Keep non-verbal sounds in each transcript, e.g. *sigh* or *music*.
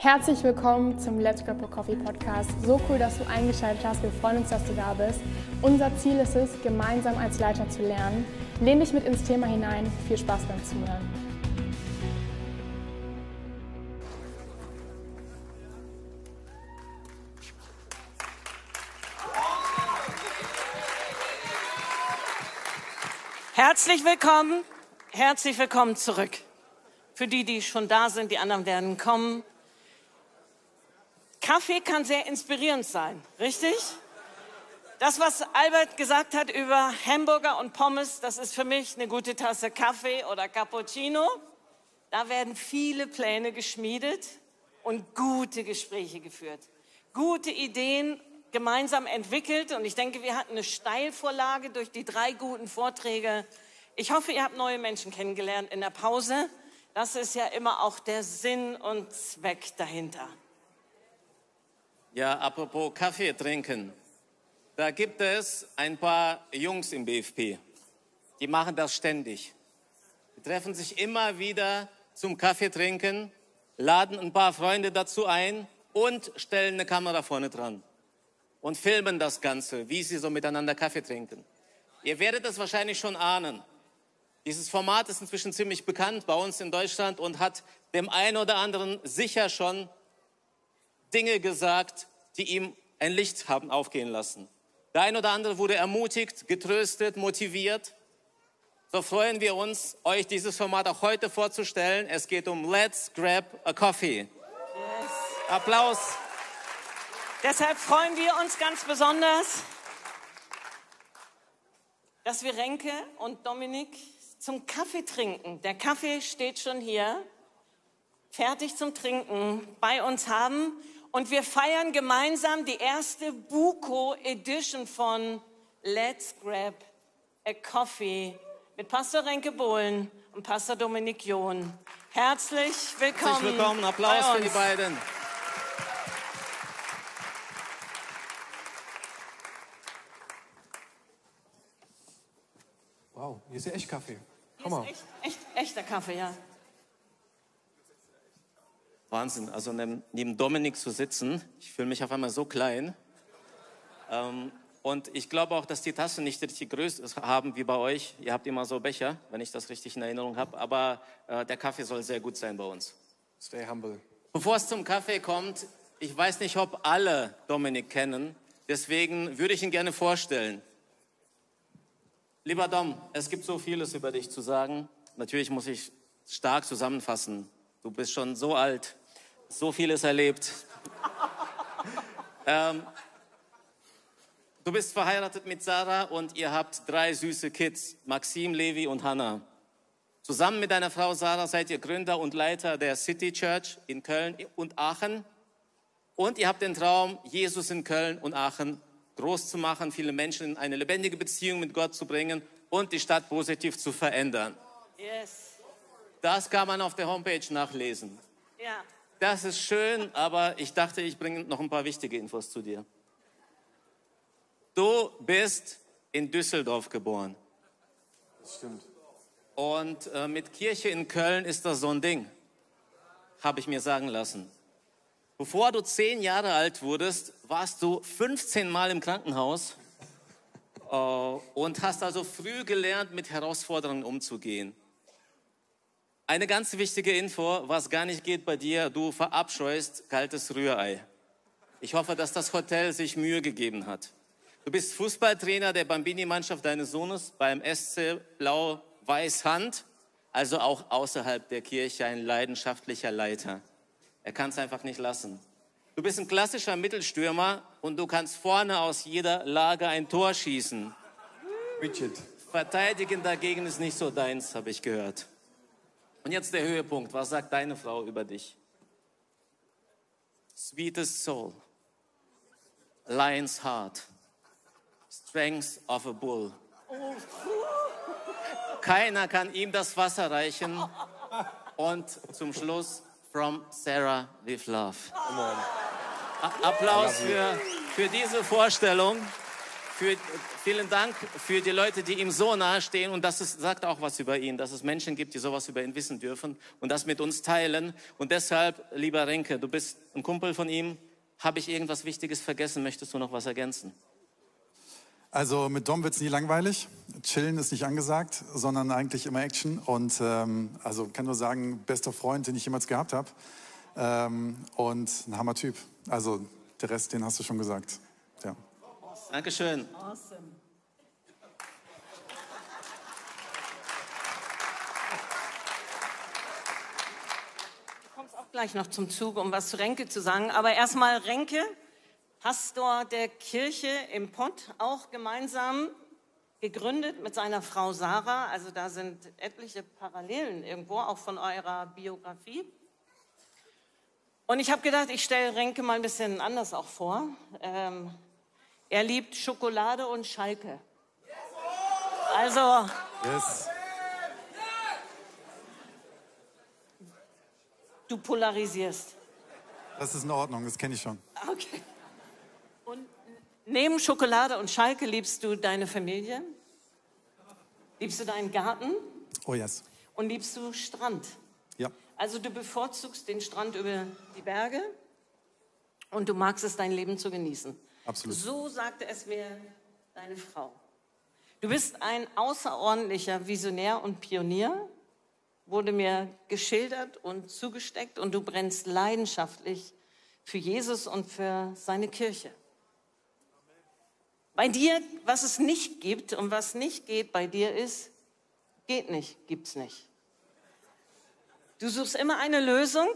Herzlich willkommen zum Let's Grab a Coffee Podcast. So cool, dass du eingeschaltet hast. Wir freuen uns, dass du da bist. Unser Ziel ist es, gemeinsam als Leiter zu lernen. Lehn dich mit ins Thema hinein. Viel Spaß beim Zuhören. Herzlich willkommen, herzlich willkommen zurück. Für die, die schon da sind, die anderen werden kommen. Kaffee kann sehr inspirierend sein, richtig? Das, was Albert gesagt hat über Hamburger und Pommes, das ist für mich eine gute Tasse Kaffee oder Cappuccino. Da werden viele Pläne geschmiedet und gute Gespräche geführt. Gute Ideen gemeinsam entwickelt und ich denke, wir hatten eine Steilvorlage durch die drei guten Vorträge. Ich hoffe, ihr habt neue Menschen kennengelernt in der Pause. Das ist ja immer auch der Sinn und Zweck dahinter. Ja, apropos Kaffee trinken. Da gibt es ein paar Jungs im BFP. Die machen das ständig. Die treffen sich immer wieder zum Kaffee trinken, laden ein paar Freunde dazu ein und stellen eine Kamera vorne dran und filmen das Ganze, wie sie so miteinander Kaffee trinken. Ihr werdet das wahrscheinlich schon ahnen. Dieses Format ist inzwischen ziemlich bekannt bei uns in Deutschland und hat dem einen oder anderen sicher schon Dinge gesagt, die ihm ein Licht haben aufgehen lassen. Der ein oder andere wurde ermutigt, getröstet, motiviert. So freuen wir uns, euch dieses Format auch heute vorzustellen. Es geht um Let's Grab a Coffee. Yes. Applaus. Deshalb freuen wir uns ganz besonders, dass wir Renke und Dominik zum Kaffee trinken. Der Kaffee steht schon hier, fertig zum Trinken bei uns haben. Und wir feiern gemeinsam die erste Buko Edition von Let's Grab a Coffee mit Pastor Renke Bohlen und Pastor Dominik John. Herzlich willkommen. Herzlich willkommen. Applaus für die beiden. Wow, hier ist ja echt Kaffee. Hammer. Echt, echt, echter Kaffee, ja. Wahnsinn, also neben Dominik zu sitzen, ich fühle mich auf einmal so klein. Ähm, und ich glaube auch, dass die Tassen nicht richtig Größe haben wie bei euch. Ihr habt immer so Becher, wenn ich das richtig in Erinnerung habe. Aber äh, der Kaffee soll sehr gut sein bei uns. Stay humble. Bevor es zum Kaffee kommt, ich weiß nicht, ob alle Dominik kennen. Deswegen würde ich ihn gerne vorstellen. Lieber Dom, es gibt so vieles über dich zu sagen. Natürlich muss ich stark zusammenfassen. Du bist schon so alt, so vieles erlebt. *laughs* ähm, du bist verheiratet mit Sarah und ihr habt drei süße Kids, Maxim, Levi und Hannah. Zusammen mit deiner Frau Sarah seid ihr Gründer und Leiter der City Church in Köln und Aachen. Und ihr habt den Traum, Jesus in Köln und Aachen groß zu machen, viele Menschen in eine lebendige Beziehung mit Gott zu bringen und die Stadt positiv zu verändern. Yes. Das kann man auf der Homepage nachlesen. Ja. Das ist schön, aber ich dachte, ich bringe noch ein paar wichtige Infos zu dir. Du bist in Düsseldorf geboren. Das stimmt. Und äh, mit Kirche in Köln ist das so ein Ding, habe ich mir sagen lassen. Bevor du zehn Jahre alt wurdest, warst du 15 Mal im Krankenhaus äh, und hast also früh gelernt, mit Herausforderungen umzugehen. Eine ganz wichtige Info, was gar nicht geht bei dir, du verabscheust kaltes Rührei. Ich hoffe, dass das Hotel sich Mühe gegeben hat. Du bist Fußballtrainer der Bambini-Mannschaft deines Sohnes beim SC Blau-Weiß Hand, also auch außerhalb der Kirche ein leidenschaftlicher Leiter. Er kann es einfach nicht lassen. Du bist ein klassischer Mittelstürmer und du kannst vorne aus jeder Lage ein Tor schießen. Richard. Verteidigen dagegen ist nicht so deins, habe ich gehört. Und jetzt der Höhepunkt. Was sagt deine Frau über dich? Sweetest soul, lion's heart, strength of a bull. Keiner kann ihm das Wasser reichen. Und zum Schluss, from Sarah with love. Applaus für, für diese Vorstellung. Für, vielen Dank für die Leute, die ihm so nahe stehen. Und das ist, sagt auch was über ihn, dass es Menschen gibt, die sowas über ihn wissen dürfen und das mit uns teilen. Und deshalb, lieber Renke, du bist ein Kumpel von ihm. Habe ich irgendwas Wichtiges vergessen? Möchtest du noch was ergänzen? Also mit Dom wird es nie langweilig. Chillen ist nicht angesagt, sondern eigentlich immer Action. Und ähm, also kann nur sagen, bester Freund, den ich jemals gehabt habe. Ähm, und ein Hammer-Typ. Also der Rest, den hast du schon gesagt. Ja. Dankeschön. Awesome. Du kommst auch gleich noch zum Zug, um was zu Renke zu sagen. Aber erstmal Renke, Pastor der Kirche im Pott, auch gemeinsam gegründet mit seiner Frau Sarah. Also da sind etliche Parallelen irgendwo, auch von eurer Biografie. Und ich habe gedacht, ich stelle Renke mal ein bisschen anders auch vor. Ähm, er liebt Schokolade und Schalke. Also, Yes. du polarisierst. Das ist in Ordnung, das kenne ich schon. Okay. Und neben Schokolade und Schalke liebst du deine Familie? Liebst du deinen Garten? Oh yes. Und liebst du Strand? Ja. Also du bevorzugst den Strand über die Berge und du magst es, dein Leben zu genießen. Absolut. So sagte es mir deine Frau. Du bist ein außerordentlicher Visionär und Pionier, wurde mir geschildert und zugesteckt und du brennst leidenschaftlich für Jesus und für seine Kirche. Bei dir, was es nicht gibt und was nicht geht bei dir ist, geht nicht, gibt's nicht. Du suchst immer eine Lösung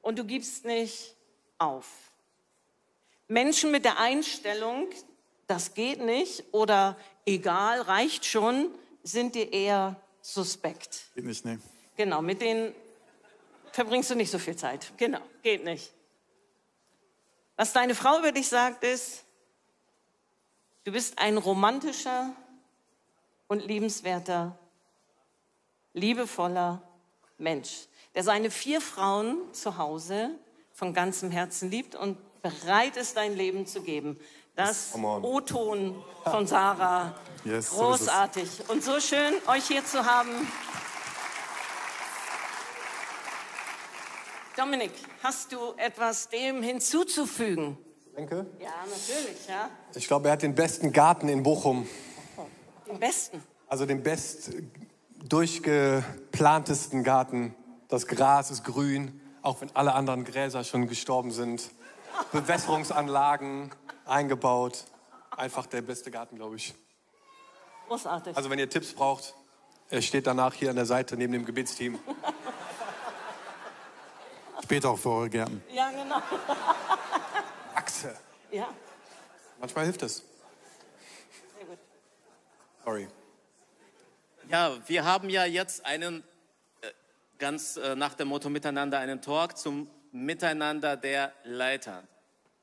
und du gibst nicht auf. Menschen mit der Einstellung, das geht nicht oder egal, reicht schon, sind dir eher suspekt. Geht nicht, nee. Genau, mit denen verbringst du nicht so viel Zeit. Genau, geht nicht. Was deine Frau über dich sagt, ist, du bist ein romantischer und liebenswerter, liebevoller Mensch, der seine vier Frauen zu Hause von ganzem Herzen liebt und bereit ist, dein Leben zu geben. Das. O-Ton von Sarah. *laughs* Yes, so. Großartig. Und so schön, euch hier zu haben. Dominik, hast du etwas dem hinzuzufügen? Denke. Ja, natürlich, ja. Ich glaube, er hat den besten Garten in Bochum. Den besten. Also den best durchgeplantesten Garten. Das Gras ist grün, auch wenn alle anderen Gräser schon gestorben sind. Bewässerungsanlagen eingebaut. Einfach der beste Garten, glaube ich. Großartig. Also wenn ihr Tipps braucht, er steht danach hier an der Seite neben dem Gebetsteam. Später auch für eure Gärten. ja, genau. *laughs* Achse. Ja, Manchmal hilft es. sehr gut. Sorry. Ja, wir haben ja jetzt einen, äh, ganz äh, nach dem Motto Miteinander, einen Talk zum Miteinander der Leiter.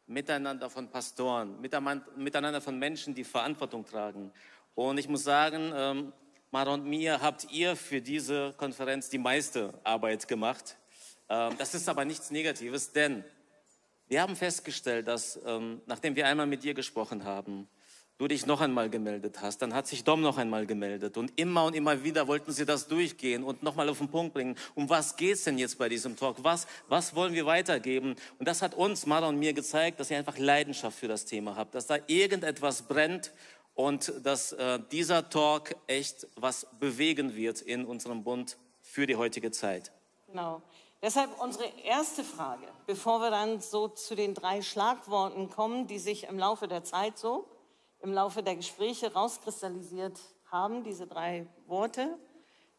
Miteinander von Pastoren, miteinander von Menschen, die Verantwortung tragen. Und ich muss sagen, ähm, Mara und mir habt ihr für diese Konferenz die meiste Arbeit gemacht. Ähm, das ist aber nichts Negatives, denn wir haben festgestellt, dass ähm, nachdem wir einmal mit dir gesprochen haben, du dich noch einmal gemeldet hast, dann hat sich Dom noch einmal gemeldet und immer und immer wieder wollten sie das durchgehen und nochmal auf den Punkt bringen. Um was geht's denn jetzt bei diesem Talk? Was, was wollen wir weitergeben? Und das hat uns, Mara und mir gezeigt, dass ihr einfach Leidenschaft für das Thema habt, dass da irgendetwas brennt und dass äh, dieser Talk echt was bewegen wird in unserem Bund für die heutige Zeit. Genau. Deshalb unsere erste Frage, bevor wir dann so zu den drei Schlagworten kommen, die sich im Laufe der Zeit so, im Laufe der Gespräche rauskristallisiert haben, diese drei Worte.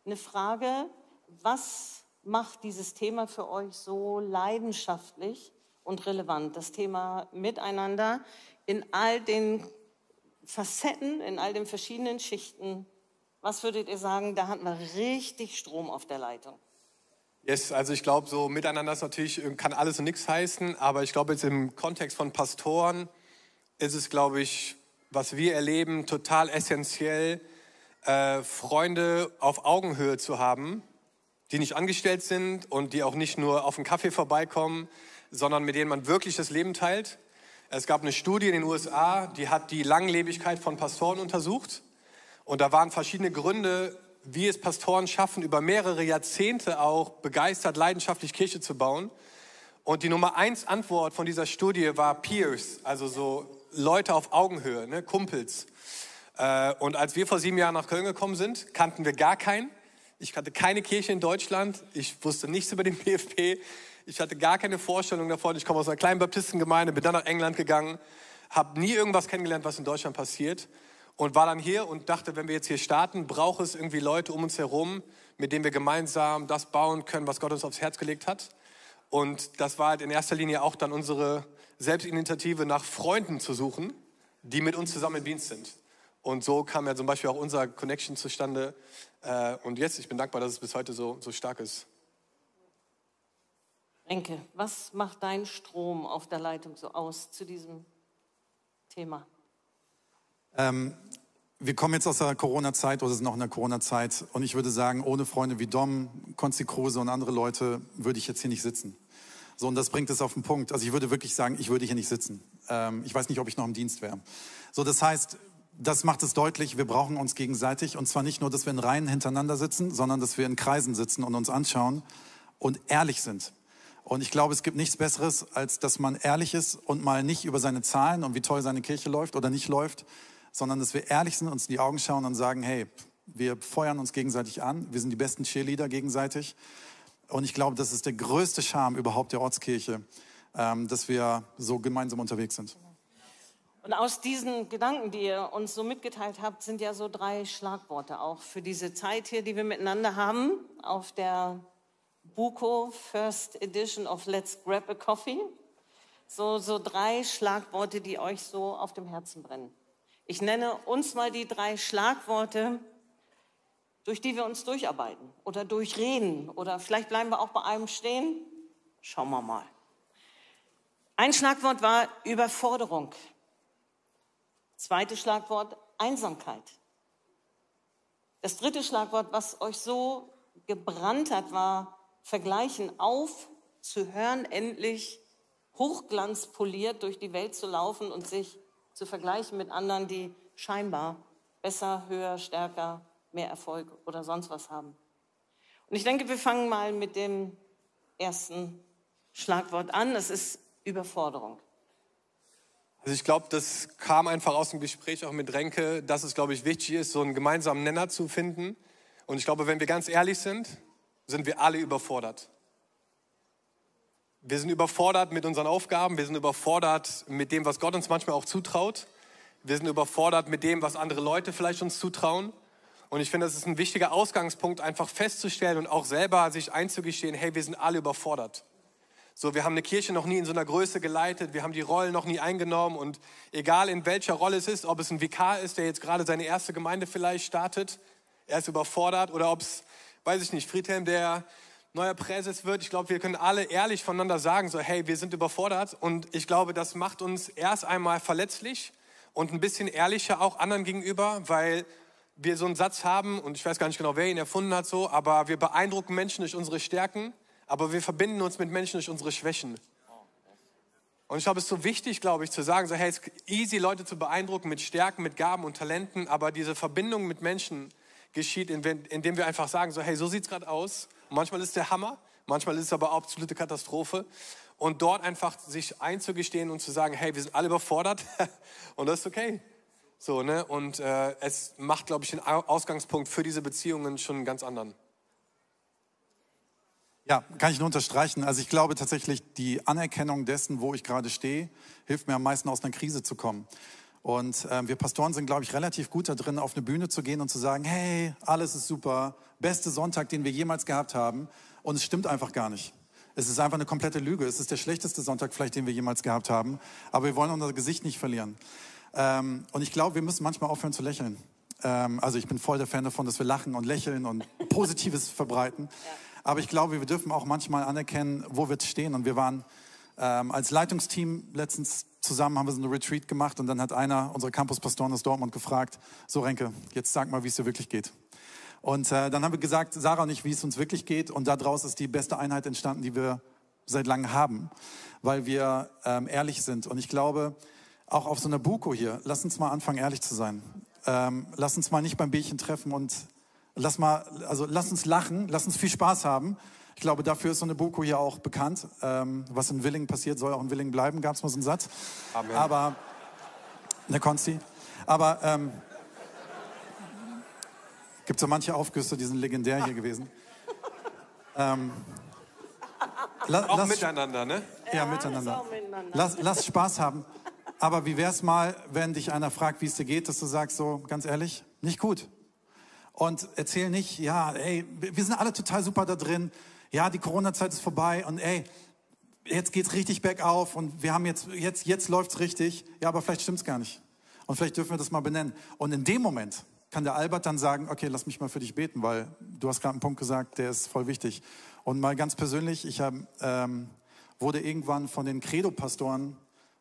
Eine Frage, was macht dieses Thema für euch so leidenschaftlich und relevant? Das Thema Miteinander in all den Facetten, in all den verschiedenen Schichten. Was würdet ihr sagen, da hatten wir richtig Strom auf der Leitung? Yes, also ich glaube, so miteinander ist natürlich, kann alles und nichts heißen, aber ich glaube jetzt im Kontext von Pastoren ist es, glaube ich, was wir erleben, total essentiell, äh, Freunde auf Augenhöhe zu haben, die nicht angestellt sind und die auch nicht nur auf einen Kaffee vorbeikommen, sondern mit denen man wirklich das Leben teilt. Es gab eine Studie in den USA, die hat die Langlebigkeit von Pastoren untersucht. Und da waren verschiedene Gründe, wie es Pastoren schaffen, über mehrere Jahrzehnte auch begeistert, leidenschaftlich Kirche zu bauen. Und die Nummer eins Antwort von dieser Studie war Peers, also so Leute auf Augenhöhe, ne, Kumpels. Äh, und als wir vor sieben Jahren nach Köln gekommen sind, kannten wir gar keinen. Ich kannte keine Kirche in Deutschland. Ich wusste nichts über den *laughs* BFP. Ich hatte gar keine Vorstellung davon. Ich komme aus einer kleinen Baptistengemeinde, bin dann nach England gegangen, habe nie irgendwas kennengelernt, was in Deutschland passiert und war dann hier und dachte, wenn wir jetzt hier starten, braucht es irgendwie Leute um uns herum, mit denen wir gemeinsam das bauen können, was Gott uns aufs Herz gelegt hat. Und das war halt in erster Linie auch dann unsere Selbstinitiative nach Freunden zu suchen, die mit uns zusammen im Dienst sind. Und so kam ja zum Beispiel auch unser Connection zustande. Äh, und jetzt, ich bin dankbar, dass es bis heute so, so stark ist. Enke, was macht dein Strom auf der Leitung so aus zu diesem Thema? Ähm, wir kommen jetzt aus der Corona-Zeit oder sind noch in der Corona-Zeit und ich würde sagen, ohne Freunde wie Dom, Konzi Kruse und andere Leute würde ich jetzt hier nicht sitzen. So, und das bringt es auf den Punkt. Also ich würde wirklich sagen, ich würde hier nicht sitzen. Ähm, ich weiß nicht, ob ich noch im Dienst wäre. So, das heißt, das macht es deutlich, wir brauchen uns gegenseitig und zwar nicht nur, dass wir in Reihen hintereinander sitzen, sondern dass wir in Kreisen sitzen und uns anschauen und ehrlich sind. Und ich glaube, es gibt nichts Besseres, als dass man ehrlich ist und mal nicht über seine Zahlen und wie toll seine Kirche läuft oder nicht läuft, sondern dass wir ehrlich sind, uns in die Augen schauen und sagen, hey, wir feuern uns gegenseitig an, wir sind die besten Cheerleader gegenseitig. Und ich glaube, das ist der größte Charme überhaupt der Ortskirche, ähm, dass wir so gemeinsam unterwegs sind. Und aus diesen Gedanken, die ihr uns so mitgeteilt habt, sind ja so drei Schlagworte auch für diese Zeit hier, die wir miteinander haben, auf der Buko First Edition of Let's Grab a Coffee. So, so drei Schlagworte, die euch so auf dem Herzen brennen. Ich nenne uns mal die drei Schlagworte, durch die wir uns durcharbeiten oder durchreden oder vielleicht bleiben wir auch bei einem stehen. Schauen wir mal. Ein Schlagwort war Überforderung. Zweites Schlagwort Einsamkeit. Das dritte Schlagwort, was euch so gebrannt hat, war Vergleichen aufzuhören, endlich hochglanzpoliert durch die Welt zu laufen und sich zu vergleichen mit anderen, die scheinbar besser, höher, stärker, mehr Erfolg oder sonst was haben. Und ich denke, wir fangen mal mit dem ersten Schlagwort an. Das ist Überforderung. Also ich glaube, das kam einfach aus dem Gespräch auch mit Renke, dass es, glaube ich, wichtig ist, so einen gemeinsamen Nenner zu finden. Und ich glaube, wenn wir ganz ehrlich sind, sind wir alle überfordert. Wir sind überfordert mit unseren Aufgaben, wir sind überfordert mit dem, was Gott uns manchmal auch zutraut. Wir sind überfordert mit dem, was andere Leute vielleicht uns zutrauen. Und ich finde, das ist ein wichtiger Ausgangspunkt, einfach festzustellen und auch selber sich einzugestehen, hey, wir sind alle überfordert. So, wir haben eine Kirche noch nie in so einer Größe geleitet, wir haben die Rollen noch nie eingenommen und egal in welcher Rolle es ist, ob es ein Vikar ist, der jetzt gerade seine erste Gemeinde vielleicht startet, er ist überfordert oder ob es, weiß ich nicht, Friedhelm, der neuer Präses wird. Ich glaube, wir können alle ehrlich voneinander sagen, so hey, wir sind überfordert und ich glaube, das macht uns erst einmal verletzlich und ein bisschen ehrlicher auch anderen gegenüber, weil wir so einen Satz haben und ich weiß gar nicht genau, wer ihn erfunden hat so, aber wir beeindrucken Menschen durch unsere Stärken, aber wir verbinden uns mit Menschen durch unsere Schwächen. Und ich glaube, es ist so wichtig, glaube ich, zu sagen, so, hey, es ist easy, Leute zu beeindrucken mit Stärken, mit Gaben und Talenten, aber diese Verbindung mit Menschen geschieht, indem wir einfach sagen, so, hey, so sieht es gerade aus manchmal ist der Hammer, manchmal ist es aber absolute Katastrophe. Und dort einfach sich einzugestehen und zu sagen, hey, wir sind alle überfordert *laughs* und das ist okay. So, ne? Und äh, es macht, glaube ich, den Ausgangspunkt für diese Beziehungen schon einen ganz anderen. Ja, kann ich nur unterstreichen. Also ich glaube tatsächlich, die Anerkennung dessen, wo ich gerade stehe, hilft mir am meisten aus einer Krise zu kommen. Und äh, wir Pastoren sind, glaube ich, relativ gut da drin, auf eine Bühne zu gehen und zu sagen, hey, alles ist super, beste Sonntag, den wir jemals gehabt haben. Und es stimmt einfach gar nicht. Es ist einfach eine komplette Lüge. Es ist der schlechteste Sonntag vielleicht, den wir jemals gehabt haben. Aber wir wollen unser Gesicht nicht verlieren. Ähm, und ich glaube, wir müssen manchmal aufhören zu lächeln. Ähm, also ich bin voll der Fan davon, dass wir lachen und lächeln und Positives *laughs* verbreiten. Aber ich glaube, wir dürfen auch manchmal anerkennen, wo wir stehen. Und wir waren ähm, als Leitungsteam letztens zusammen haben wir so eine Retreat gemacht und dann hat einer unserer Campuspastoren aus Dortmund gefragt, so Renke, jetzt sag mal, wie es dir wirklich geht. Und äh, dann haben wir gesagt, Sarah und ich, wie es uns wirklich geht und daraus ist die beste Einheit entstanden, die wir seit langem haben, weil wir ähm, ehrlich sind. Und ich glaube, auch auf so einer Buko hier, lass uns mal anfangen, ehrlich zu sein. Ähm, lass uns mal nicht beim Bierchen treffen und lass mal, also lass uns lachen, lass uns viel Spaß haben. Ich glaube, dafür ist so eine Buko hier auch bekannt. Ähm, was in Willingen passiert, soll auch in Willingen bleiben, gab es mal so einen Satz. Amen. Aber, ne Konsti. Aber ähm, gibt so manche Aufgüsse, die sind legendär hier gewesen. Ähm, la, auch lass, miteinander, ne? Ja, ja miteinander. miteinander. Lass, lass Spaß haben. Aber wie wäre es mal, wenn dich einer fragt, wie es dir geht, dass du sagst so, ganz ehrlich, nicht gut. Und erzähl nicht, ja, ey, wir sind alle total super da drin. Ja, die Corona-Zeit ist vorbei und ey, jetzt geht's richtig bergauf und wir haben jetzt, jetzt, jetzt läuft's richtig. Ja, aber vielleicht stimmt's gar nicht. Und vielleicht dürfen wir das mal benennen. Und in dem Moment kann der Albert dann sagen, okay, lass mich mal für dich beten, weil du hast gerade einen Punkt gesagt, der ist voll wichtig. Und mal ganz persönlich, ich hab, ähm, wurde irgendwann von den Credo-Pastoren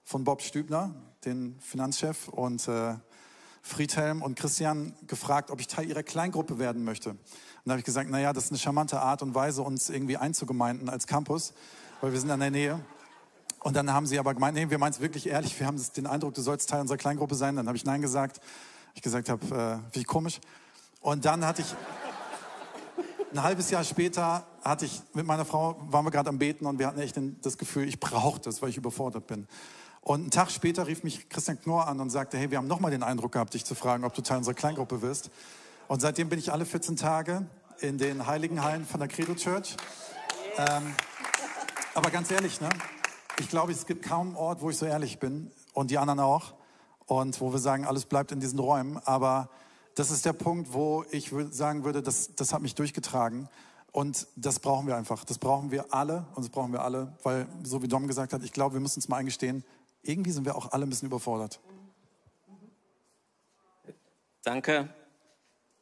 von Bob Stübner, den Finanzchef, und äh, Friedhelm und Christian gefragt, ob ich Teil ihrer Kleingruppe werden möchte. Und da habe ich gesagt, naja, das ist eine charmante Art und Weise, uns irgendwie einzugemeinden als Campus, weil wir sind in der Nähe. Und dann haben sie aber gemeint, nee, wir meinen es wirklich ehrlich, wir haben den Eindruck, du sollst Teil unserer Kleingruppe sein. Dann habe ich Nein gesagt. Ich gesagt habe, äh, wie komisch. Und dann hatte ich, ein halbes Jahr später hatte ich mit meiner Frau, waren wir gerade am Beten und wir hatten echt das Gefühl, ich brauche das, weil ich überfordert bin. Und einen Tag später rief mich Christian Knorr an und sagte, hey, wir haben nochmal den Eindruck gehabt, dich zu fragen, ob du Teil unserer Kleingruppe wirst. Und seitdem bin ich alle 14 Tage in den Heiligen Hallen von der Credo Church. Ähm, aber ganz ehrlich, ne? ich glaube, es gibt kaum einen Ort, wo ich so ehrlich bin und die anderen auch. Und wo wir sagen, alles bleibt in diesen Räumen. Aber das ist der Punkt, wo ich sagen würde, das, das hat mich durchgetragen. Und das brauchen wir einfach. Das brauchen wir alle und das brauchen wir alle, weil, so wie Dom gesagt hat, ich glaube, wir müssen uns mal eingestehen, irgendwie sind wir auch alle ein bisschen überfordert. Danke.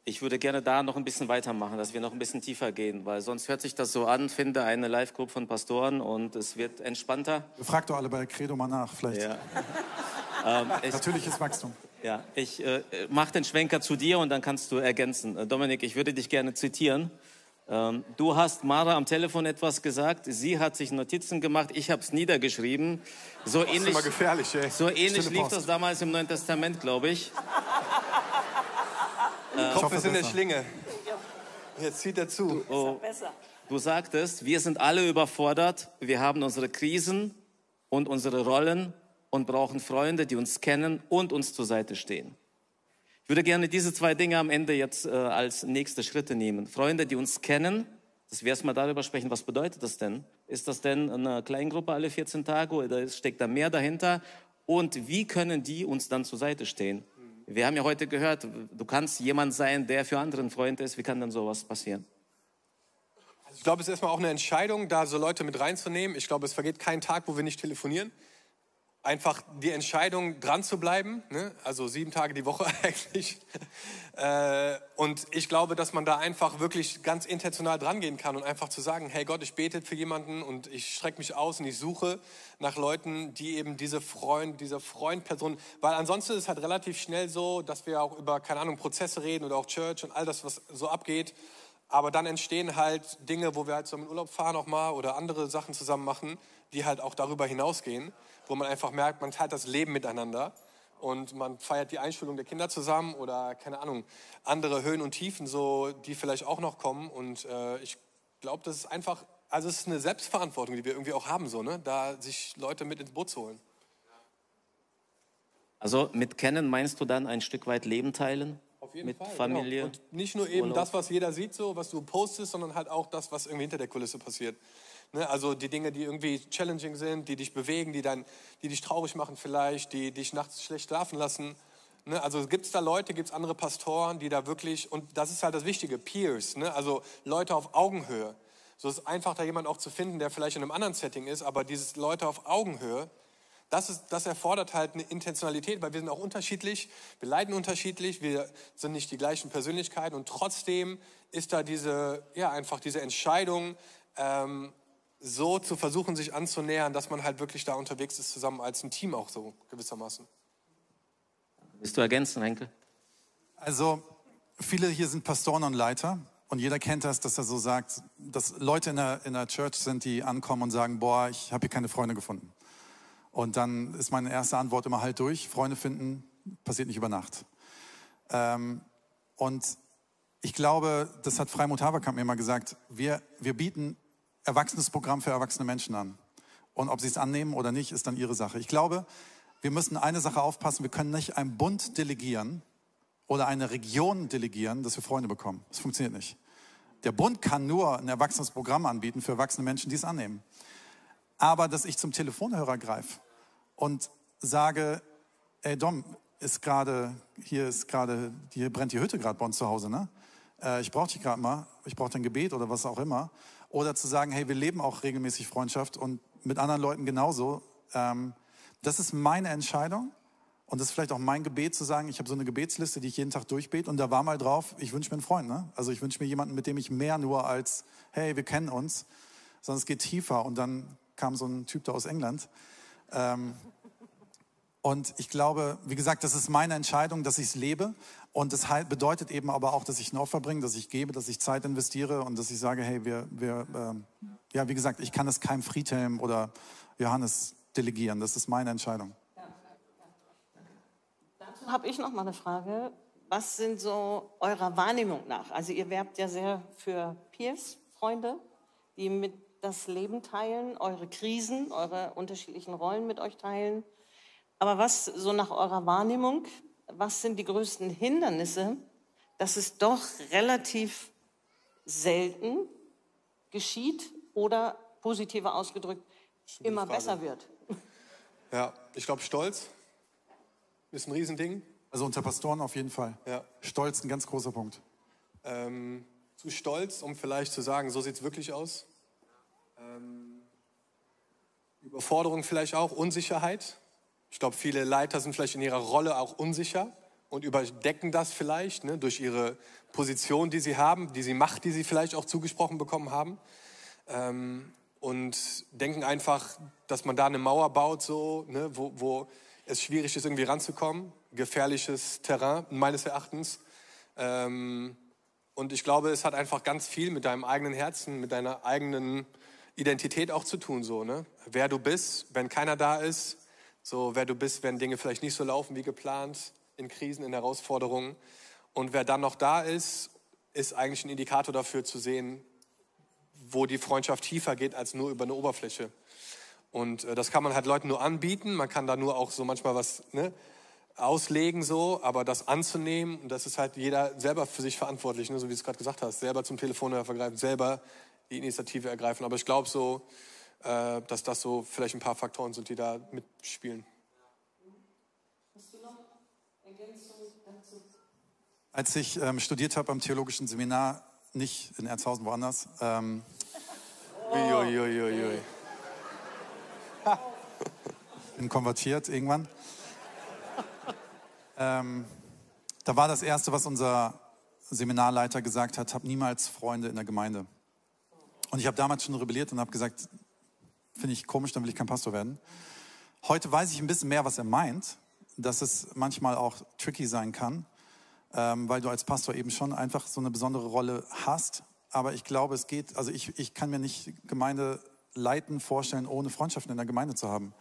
Ich würde gerne da noch ein bisschen weitermachen, dass wir noch ein bisschen tiefer gehen, weil sonst hört sich das so an, finde eine Live-Group von Pastoren und es wird entspannter. Fragt doch alle bei Credo mal nach, vielleicht. Ja. *laughs* ähm, ich, Natürliches Wachstum. Ja, ich äh, mache den Schwenker zu dir und dann kannst du ergänzen. Äh, Dominik, ich würde dich gerne zitieren. Ähm, du hast Mara am Telefon etwas gesagt, sie hat sich Notizen gemacht, ich habe es niedergeschrieben. So das ähnlich, ist gefährlich, ey. So ähnlich lief das damals im Neuen Testament, glaube ich. *laughs* äh, Kopf ist in der Schlinge. Jetzt zieht er zu. Du, oh, du sagtest, wir sind alle überfordert, wir haben unsere Krisen und unsere Rollen und brauchen Freunde, die uns kennen und uns zur Seite stehen. Ich würde gerne diese zwei Dinge am Ende jetzt äh, als nächste Schritte nehmen. Freunde, die uns kennen, dass wir erstmal darüber sprechen, was bedeutet das denn? Ist das denn eine Kleingruppe alle 14 Tage oder steckt da mehr dahinter? Und wie können die uns dann zur Seite stehen? Wir haben ja heute gehört, du kannst jemand sein, der für anderen Freund ist. Wie kann denn sowas passieren? Also ich glaube, es ist erstmal auch eine Entscheidung, da so Leute mit reinzunehmen. Ich glaube, es vergeht kein Tag, wo wir nicht telefonieren einfach die Entscheidung, dran zu bleiben, ne? also sieben Tage die Woche *laughs* eigentlich. Äh, und ich glaube, dass man da einfach wirklich ganz intentional dran gehen kann und einfach zu sagen, hey Gott, ich bete für jemanden und ich strecke mich aus und ich suche nach Leuten, die eben diese Freund, diese Freundperson, weil ansonsten ist es halt relativ schnell so, dass wir auch über, keine Ahnung, Prozesse reden oder auch Church und all das, was so abgeht. Aber dann entstehen halt Dinge, wo wir halt so im Urlaub fahren auch mal oder andere Sachen zusammen machen, die halt auch darüber hinausgehen wo man einfach merkt, man teilt das Leben miteinander und man feiert die Einschulung der Kinder zusammen oder keine Ahnung, andere Höhen und Tiefen, so, die vielleicht auch noch kommen. Und äh, ich glaube, das ist einfach, also es ist eine Selbstverantwortung, die wir irgendwie auch haben, so, ne? da sich Leute mit ins Boot zu holen. Also mit kennen meinst du dann ein Stück weit Leben teilen? Auf jeden mit Fall. Genau. Familie. Genau. Und nicht nur eben Urlaub. das, was jeder sieht, so was du postest, sondern halt auch das, was irgendwie hinter der Kulisse passiert. Ne, also die Dinge, die irgendwie challenging sind, die dich bewegen, die, dann, die dich traurig machen vielleicht, die dich nachts schlecht schlafen lassen. Ne, also gibt es da Leute, gibt es andere Pastoren, die da wirklich, und das ist halt das Wichtige, Peers, ne, also Leute auf Augenhöhe. So ist es einfach, da jemanden auch zu finden, der vielleicht in einem anderen Setting ist, aber dieses Leute auf Augenhöhe, das, ist, das erfordert halt eine Intentionalität, weil wir sind auch unterschiedlich, wir leiden unterschiedlich, wir sind nicht die gleichen Persönlichkeiten und trotzdem ist da diese, ja, einfach diese Entscheidung, ähm, so zu versuchen, sich anzunähern, dass man halt wirklich da unterwegs ist, zusammen als ein Team auch so gewissermaßen. Willst du ergänzen, Henkel? Also, viele hier sind Pastoren und Leiter. und jeder kennt das, dass er so sagt, dass Leute in der, in der Church sind, die ankommen und sagen, boah, ich habe hier keine Freunde gefunden. Und dann ist meine erste Antwort immer halt durch. Freunde finden passiert nicht über Nacht. Ähm, und ich glaube, das hat Freimut Haverkamp mir mal gesagt, wir, wir bieten erwachsenes Programm für erwachsene Menschen an. Und ob sie es annehmen oder nicht, ist dann ihre Sache. Ich glaube, wir müssen eine Sache aufpassen, wir können nicht einen Bund delegieren oder eine Region delegieren, dass wir Freunde bekommen. Das funktioniert nicht. Der Bund kann nur ein erwachsenes Programm anbieten für erwachsene Menschen, die es annehmen. Aber dass ich zum Telefonhörer greife und sage, ey Dom, ist gerade, hier ist gerade, hier brennt die Hütte gerade bei uns zu Hause, ne? Äh, ich brauche dich gerade mal, ich brauche dein Gebet oder was auch immer. Oder zu sagen, hey, wir leben auch regelmäßig Freundschaft und mit anderen Leuten genauso. Ähm, das ist meine Entscheidung und das ist vielleicht auch mein Gebet zu sagen, ich habe so eine Gebetsliste, die ich jeden Tag durchbete und da war mal drauf, ich wünsche mir einen Freund. Ne? Also ich wünsche mir jemanden, mit dem ich mehr nur als, hey, wir kennen uns, sondern es geht tiefer. Und dann kam so ein Typ da aus England. Ähm, und ich glaube, wie gesagt, das ist meine Entscheidung, dass ich es lebe. Und das bedeutet eben aber auch, dass ich ein Opfer bringe, dass ich gebe, dass ich Zeit investiere und dass ich sage, hey, wir, wir äh, ja, wie gesagt, ich kann es keinem Friedhelm oder Johannes delegieren. Das ist meine Entscheidung. Dazu habe ich noch mal eine Frage. Was sind so eurer Wahrnehmung nach? Also ihr werbt ja sehr für Peers, Freunde, die mit das Leben teilen, eure Krisen, eure unterschiedlichen Rollen mit euch teilen. Aber was so nach eurer Wahrnehmung, was sind die größten Hindernisse, dass es doch relativ selten geschieht oder positiver ausgedrückt immer besser wird? *laughs* Ja, ich glaube, Stolz ist ein Riesending. Also unter Pastoren auf jeden Fall. Ja. Stolz ein ganz großer Punkt. Ähm, zu stolz, um vielleicht zu sagen, so sieht es wirklich aus. Ähm, Überforderung vielleicht auch, Unsicherheit. Ich glaube, viele Leiter sind vielleicht in ihrer Rolle auch unsicher und überdecken das vielleicht ne, durch ihre Position, die sie haben, diese Macht, die sie vielleicht auch zugesprochen bekommen haben. Ähm, und denken einfach, dass man da eine Mauer baut, so, ne, wo, wo es schwierig ist, irgendwie ranzukommen. Gefährliches Terrain, meines Erachtens. Ähm, und ich glaube, es hat einfach ganz viel mit deinem eigenen Herzen, mit deiner eigenen Identität auch zu tun. So, ne? Wer du bist, wenn keiner da ist, so wer du bist, wenn Dinge vielleicht nicht so laufen wie geplant, in Krisen, in Herausforderungen. Und wer dann noch da ist, ist eigentlich ein Indikator dafür zu sehen, wo die Freundschaft tiefer geht als nur über eine Oberfläche. Und äh, das kann man halt Leuten nur anbieten. Man kann da nur auch so manchmal was ne, auslegen, so, aber das anzunehmen, das ist halt jeder selber für sich verantwortlich, ne, so wie du es gerade gesagt hast, selber zum Telefonhörer greifen, selber die Initiative ergreifen. Aber ich glaube so, äh, dass das so vielleicht ein paar Faktoren sind, die da mitspielen. Hast du noch Ergänzungen dazu? Als ich ähm, studiert habe am theologischen Seminar, nicht in Erzhausen, woanders. Ähm, Uiuiuiui. *laughs* bin konvertiert irgendwann. Ähm, da war das Erste, was unser Seminarleiter gesagt hat, hab niemals Freunde in der Gemeinde. Und ich habe damals schon rebelliert und habe gesagt, finde ich komisch, dann will ich kein Pastor werden. Heute weiß ich ein bisschen mehr, was er meint, dass es manchmal auch tricky sein kann, ähm, weil du als Pastor eben schon einfach so eine besondere Rolle hast. Aber ich glaube, es geht, also ich, ich kann mir nicht Gemeinde leiten, vorstellen, ohne Freundschaften in der Gemeinde zu haben.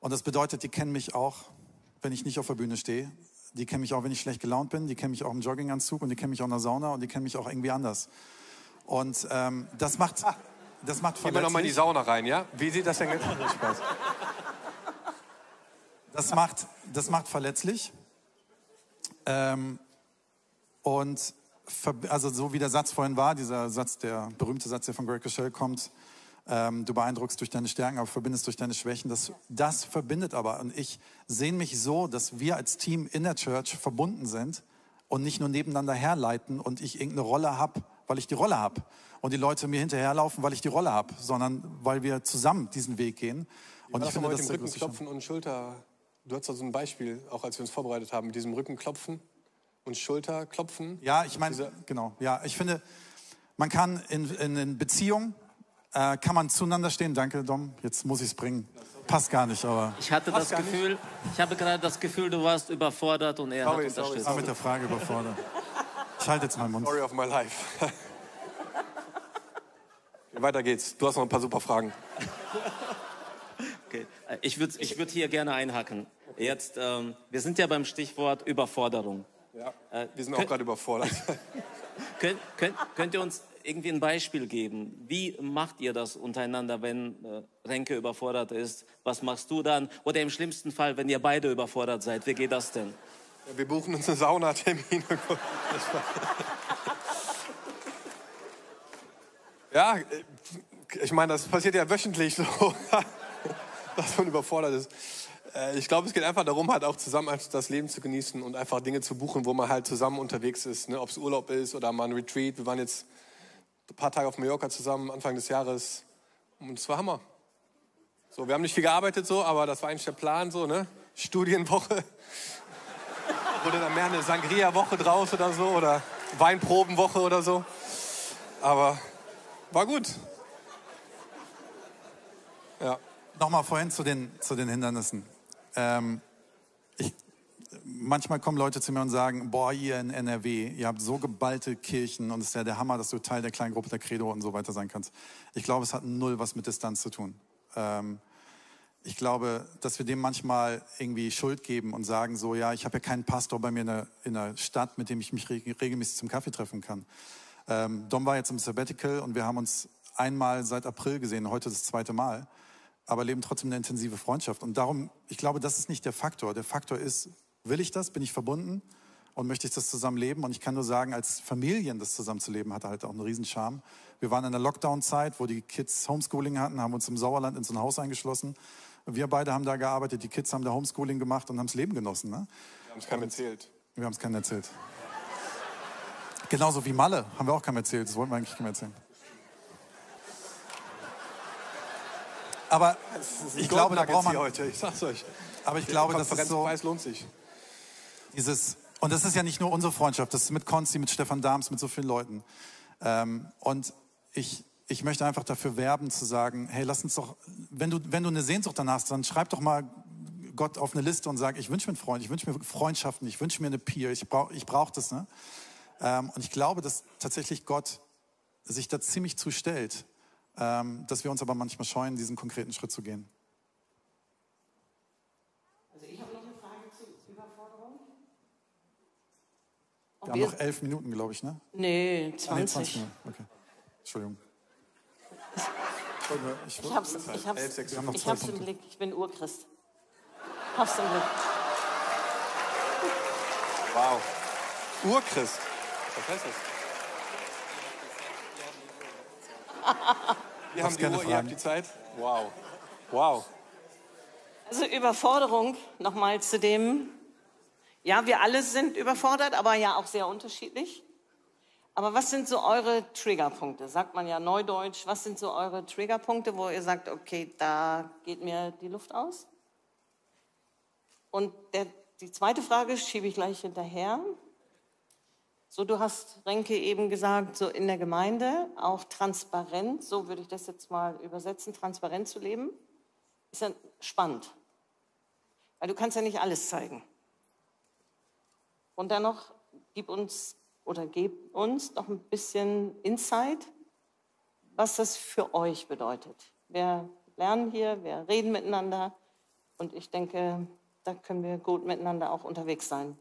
Und das bedeutet, die kennen mich auch, wenn ich nicht auf der Bühne stehe. Die kennen mich auch, wenn ich schlecht gelaunt bin. Die kennen mich auch im Jogginganzug und die kennen mich auch in der Sauna und die kennen mich auch irgendwie anders. Und ähm, das macht, das macht verletzlich. Gehen wir nochmal in die Sauna rein, ja? Wie sieht das denn? *laughs* Spaß. Das macht, das macht verletzlich. Ähm, und also so wie der Satz vorhin war, dieser Satz, der berühmte Satz, der von Greg Rochelle kommt, ähm, du beeindruckst durch deine Stärken, aber verbindest durch deine Schwächen. Das, das verbindet aber. Und ich sehe mich so, dass wir als Team in der Church verbunden sind und nicht nur nebeneinander herleiten und ich irgendeine Rolle habe, weil ich die Rolle habe. Und die Leute mir hinterherlaufen, weil ich die Rolle habe, sondern weil wir zusammen diesen Weg gehen. Und ich finde das mit dem Rückenklopfen und Schulter Du hast da so ein Beispiel, auch als wir uns vorbereitet haben, mit diesem Rückenklopfen und Schulterklopfen. Ja, ich meine, genau. Ja, ich finde, man kann in, in, in Beziehung, äh, kann man zueinander stehen. Danke, Dom. Jetzt muss ich es bringen. Passt gar nicht, aber. Ich hatte das Gefühl, nicht. ich habe gerade das Gefühl, du warst überfordert und er sorry, hat unterstützt. Sorry, sorry. mit der Frage überfordert. Ich halte jetzt meinen Mund. Story of my life. *laughs* Weiter geht's. Du hast noch ein paar super Fragen. Okay. Äh, Ich würde ich würd hier gerne einhaken. Jetzt, ähm, wir sind ja beim Stichwort Überforderung. Ja. Äh, Wir sind auch könnt- gerade überfordert. *laughs* Könnt, könnt, könnt ihr uns irgendwie ein Beispiel geben? Wie macht ihr das untereinander, wenn äh, Renke überfordert ist? Was machst du dann? Oder im schlimmsten Fall, wenn ihr beide überfordert seid, wie geht das denn? Wir buchen uns einen Saunatermin. *laughs* ja, äh, ich meine, das passiert ja wöchentlich so, *laughs* dass man überfordert ist. Äh, Ich glaube, es geht einfach darum, halt auch zusammen das Leben zu genießen und einfach Dinge zu buchen, wo man halt zusammen unterwegs ist. Ne? Ob es Urlaub ist oder mal ein Retreat. Wir waren jetzt ein paar Tage auf Mallorca zusammen, Anfang des Jahres. Und es war Hammer. So, wir haben nicht viel gearbeitet so, aber das war eigentlich der Plan so, ne? Studienwoche. Wurde dann mehr eine Sangria-Woche draus oder so oder Weinprobenwoche oder so. Aber war gut. Ja. Nochmal vorhin zu den, zu den Hindernissen. Ähm, ich, manchmal kommen Leute zu mir und sagen, boah, ihr in NRW, ihr habt so geballte Kirchen und es ist ja der Hammer, dass du Teil der kleinen Gruppe der Credo und so weiter sein kannst. Ich glaube, es hat null was mit Distanz zu tun. Ähm, ich glaube, dass wir dem manchmal irgendwie Schuld geben und sagen so, ja, ich habe ja keinen Pastor bei mir in der, in der Stadt, mit dem ich mich reg- regelmäßig zum Kaffee treffen kann. Ähm, Dom war jetzt im Sabbatical und wir haben uns einmal seit April gesehen, heute das zweite Mal, aber leben trotzdem eine intensive Freundschaft. Und darum, ich glaube, das ist nicht der Faktor. Der Faktor ist, will ich das, bin ich verbunden und möchte ich das zusammen leben? Und ich kann nur sagen, als Familien das zusammen zu leben, hat halt auch einen Riesenscharme. Wir waren in der Lockdown-Zeit, wo die Kids Homeschooling hatten, haben uns im Sauerland in so ein Haus eingeschlossen. Wir beide haben da gearbeitet, die Kids haben da Homeschooling gemacht und haben das Leben genossen. Ne? Wir haben es keinem erzählt. Wir haben es keinem erzählt. Genauso wie Malle haben wir auch keinem erzählt. Das wollten wir eigentlich keinem erzählen. Aber ich glaube, da braucht man. heute, ich sag's euch. Aber ich glaube, das ist so Konferenzpreis lohnt sich. dieses. Und das ist ja nicht nur unsere Freundschaft. Das ist mit Konzi, mit Stefan Dahms, mit so vielen Leuten. Ähm, und ich, ich möchte einfach dafür werben, zu sagen: Hey, lass uns doch, wenn du, wenn du eine Sehnsucht danach hast, dann schreib doch mal Gott auf eine Liste und sag: Ich wünsche mir einen Freund, ich wünsche mir Freundschaften, ich wünsche mir eine Peer, ich brauche ich brauch das. Ne? Ähm, und ich glaube, dass tatsächlich Gott sich da ziemlich zustellt, ähm, dass wir uns aber manchmal scheuen, diesen konkreten Schritt zu gehen. Also ich habe noch eine Frage zu Überforderung. Wir haben noch elf Minuten, glaube ich, ne? Nee, Ah, 20. nee, 20 Minuten. Okay. Entschuldigung. Ich Ich, hab's, ich hab's, ich hab's im. Blick. Ich bin Urchrist. Hab's im Blick. Wow. Urchrist. Was heißt das? Wir haben die Uhr, ihr habt die Zeit. Wow. Wow. Also Überforderung, nochmal zu dem, ja, wir alle sind überfordert, aber ja auch sehr unterschiedlich. Aber was sind so eure Triggerpunkte? Sagt man ja neudeutsch. Was sind so eure Triggerpunkte, wo ihr sagt, okay, da geht mir die Luft aus? Und der, die zweite Frage schiebe ich gleich hinterher. So, du hast, Renke, eben gesagt, so in der Gemeinde auch transparent, so würde ich das jetzt mal übersetzen, transparent zu leben, ist ja spannend. Weil du kannst ja nicht alles zeigen. Und dann noch, gib uns oder gebt uns noch ein bisschen Insight, was das für euch bedeutet. Wir lernen hier, wir reden miteinander und ich denke, da können wir gut miteinander auch unterwegs sein.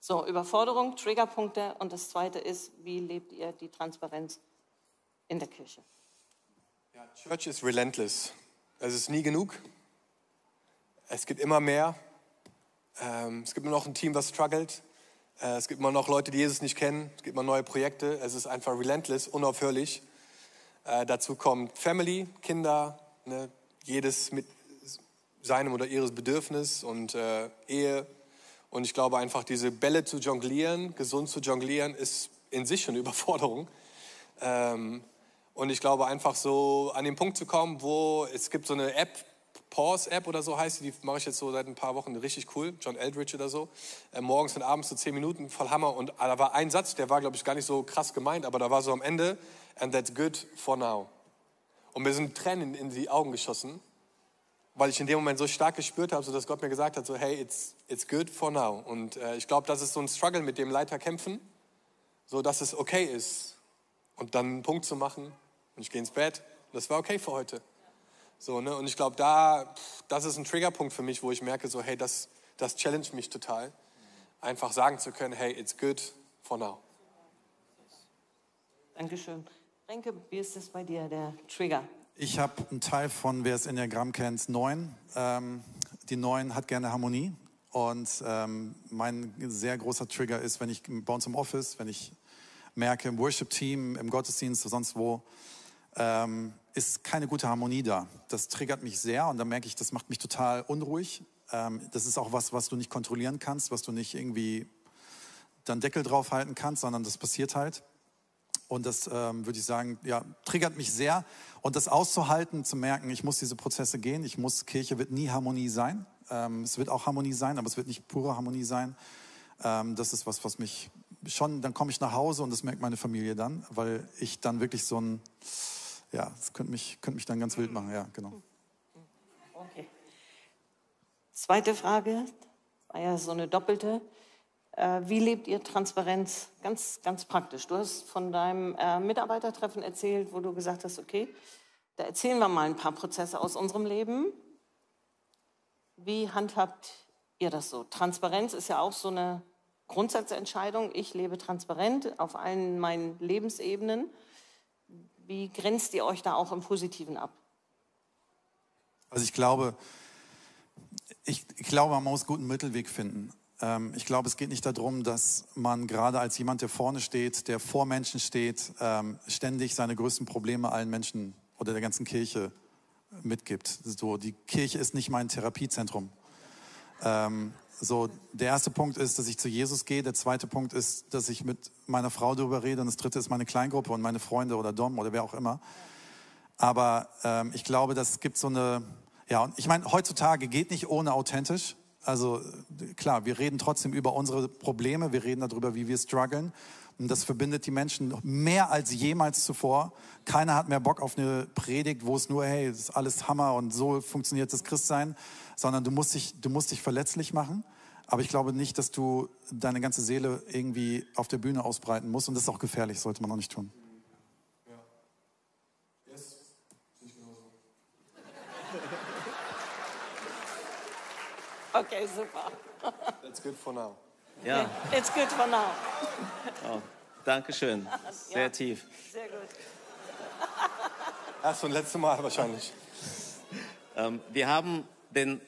So, Überforderung, Triggerpunkte und das zweite ist, wie lebt ihr die Transparenz in der Kirche? Church is relentless. Es ist nie genug. Es gibt immer mehr. Ähm, es gibt immer noch ein Team, das struggelt. Äh, es gibt immer noch Leute, die Jesus nicht kennen. Es gibt immer neue Projekte. Es ist einfach relentless, unaufhörlich. Äh, dazu kommt Family, Kinder, ne, jedes mit seinem oder ihres Bedürfnis und äh, Ehe. Und ich glaube einfach, diese Bälle zu jonglieren, gesund zu jonglieren, ist in sich schon eine *laughs* Überforderung. Ähm, und ich glaube einfach so an den Punkt zu kommen, wo es gibt so eine App, Pause-App oder so heißt die, die mache ich jetzt so seit ein paar Wochen richtig cool, John Eldridge oder so. Äh, morgens und abends so zehn Minuten, voll Hammer. Und da war ein Satz, der war, glaube ich, gar nicht so krass gemeint, aber da war so am Ende, and that's good for now. Und mir sind Tränen in die Augen geschossen, weil ich in dem Moment so stark gespürt habe, so dass Gott mir gesagt hat, so hey, it's, it's good for now. Und äh, ich glaube, das ist so ein Struggle mit dem Leiter kämpfen, so dass es okay ist und dann einen Punkt zu machen und ich gehe ins Bett. Das war okay für heute. So, ne? Und ich glaube, da, das ist ein Triggerpunkt für mich, wo ich merke, so hey, das, das challenge mich total, einfach sagen zu können, hey, it's good for now. Dankeschön. Renke, wie ist das bei dir, der Trigger? Ich habe einen Teil von, wer es Enneagramm kennt, neun. Ähm, die neun hat gerne Harmonie. Und ähm, mein sehr großer Trigger ist, wenn ich bei uns im Office, wenn ich merke, im Worship-Team, im Gottesdienst, sonst wo, ähm, ist keine gute Harmonie da. Das triggert mich sehr und dann merke ich, das macht mich total unruhig. Ähm, das ist auch was, was du nicht kontrollieren kannst, was du nicht irgendwie dann Deckel drauf halten kannst, sondern das passiert halt. Und das ähm, würde ich sagen, ja, triggert mich sehr. Und das auszuhalten, zu merken, ich muss diese Prozesse gehen, ich muss, Kirche wird nie Harmonie sein. Ähm, es wird auch Harmonie sein, aber es wird nicht pure Harmonie sein. Ähm, das ist was, was mich schon, dann komme ich nach Hause und das merkt meine Familie dann, weil ich dann wirklich so ein, ja, das könnte mich, könnte mich dann ganz wild machen, ja, genau. Okay. Zweite Frage, war ja so eine doppelte. Äh, wie lebt ihr Transparenz ganz, ganz praktisch? Du hast von deinem äh, Mitarbeitertreffen erzählt, wo du gesagt hast, okay, da erzählen wir mal ein paar Prozesse aus unserem Leben. Wie handhabt ihr das so? Transparenz ist ja auch so eine Grundsatzentscheidung. Ich lebe transparent auf allen meinen Lebensebenen. Wie grenzt ihr euch da auch im Positiven ab? Also ich glaube, ich, ich glaube, man muss guten Mittelweg finden. Ähm, ich glaube, es geht nicht darum, dass man gerade als jemand, der vorne steht, der vor Menschen steht, ähm, ständig seine größten Probleme allen Menschen oder der ganzen Kirche mitgibt. So, die Kirche ist nicht mein Therapiezentrum. Ähm, so, der erste Punkt ist, dass ich zu Jesus gehe. Der zweite Punkt ist, dass ich mit meiner Frau darüber rede. Und das dritte ist meine Kleingruppe und meine Freunde oder Dom oder wer auch immer. Aber ähm, ich glaube, das gibt so eine, ja, und ich meine, heutzutage geht nicht ohne authentisch. Also klar, wir reden trotzdem über unsere Probleme, wir reden darüber, wie wir strugglen. Und das verbindet die Menschen mehr als jemals zuvor. Keiner hat mehr Bock auf eine Predigt, wo es nur, hey, das ist alles Hammer und so funktioniert das Christsein, sondern du musst dich, du musst dich verletzlich machen. Aber ich glaube nicht, dass du deine ganze Seele irgendwie auf der Bühne ausbreiten musst. Und das ist auch gefährlich, sollte man auch nicht tun. Okay, super. That's good for now. Ja, It's good for now. *laughs* oh, danke schön. Sehr Ja. tief. Sehr gut. Erst und letzte Mal wahrscheinlich. Ähm, wir haben den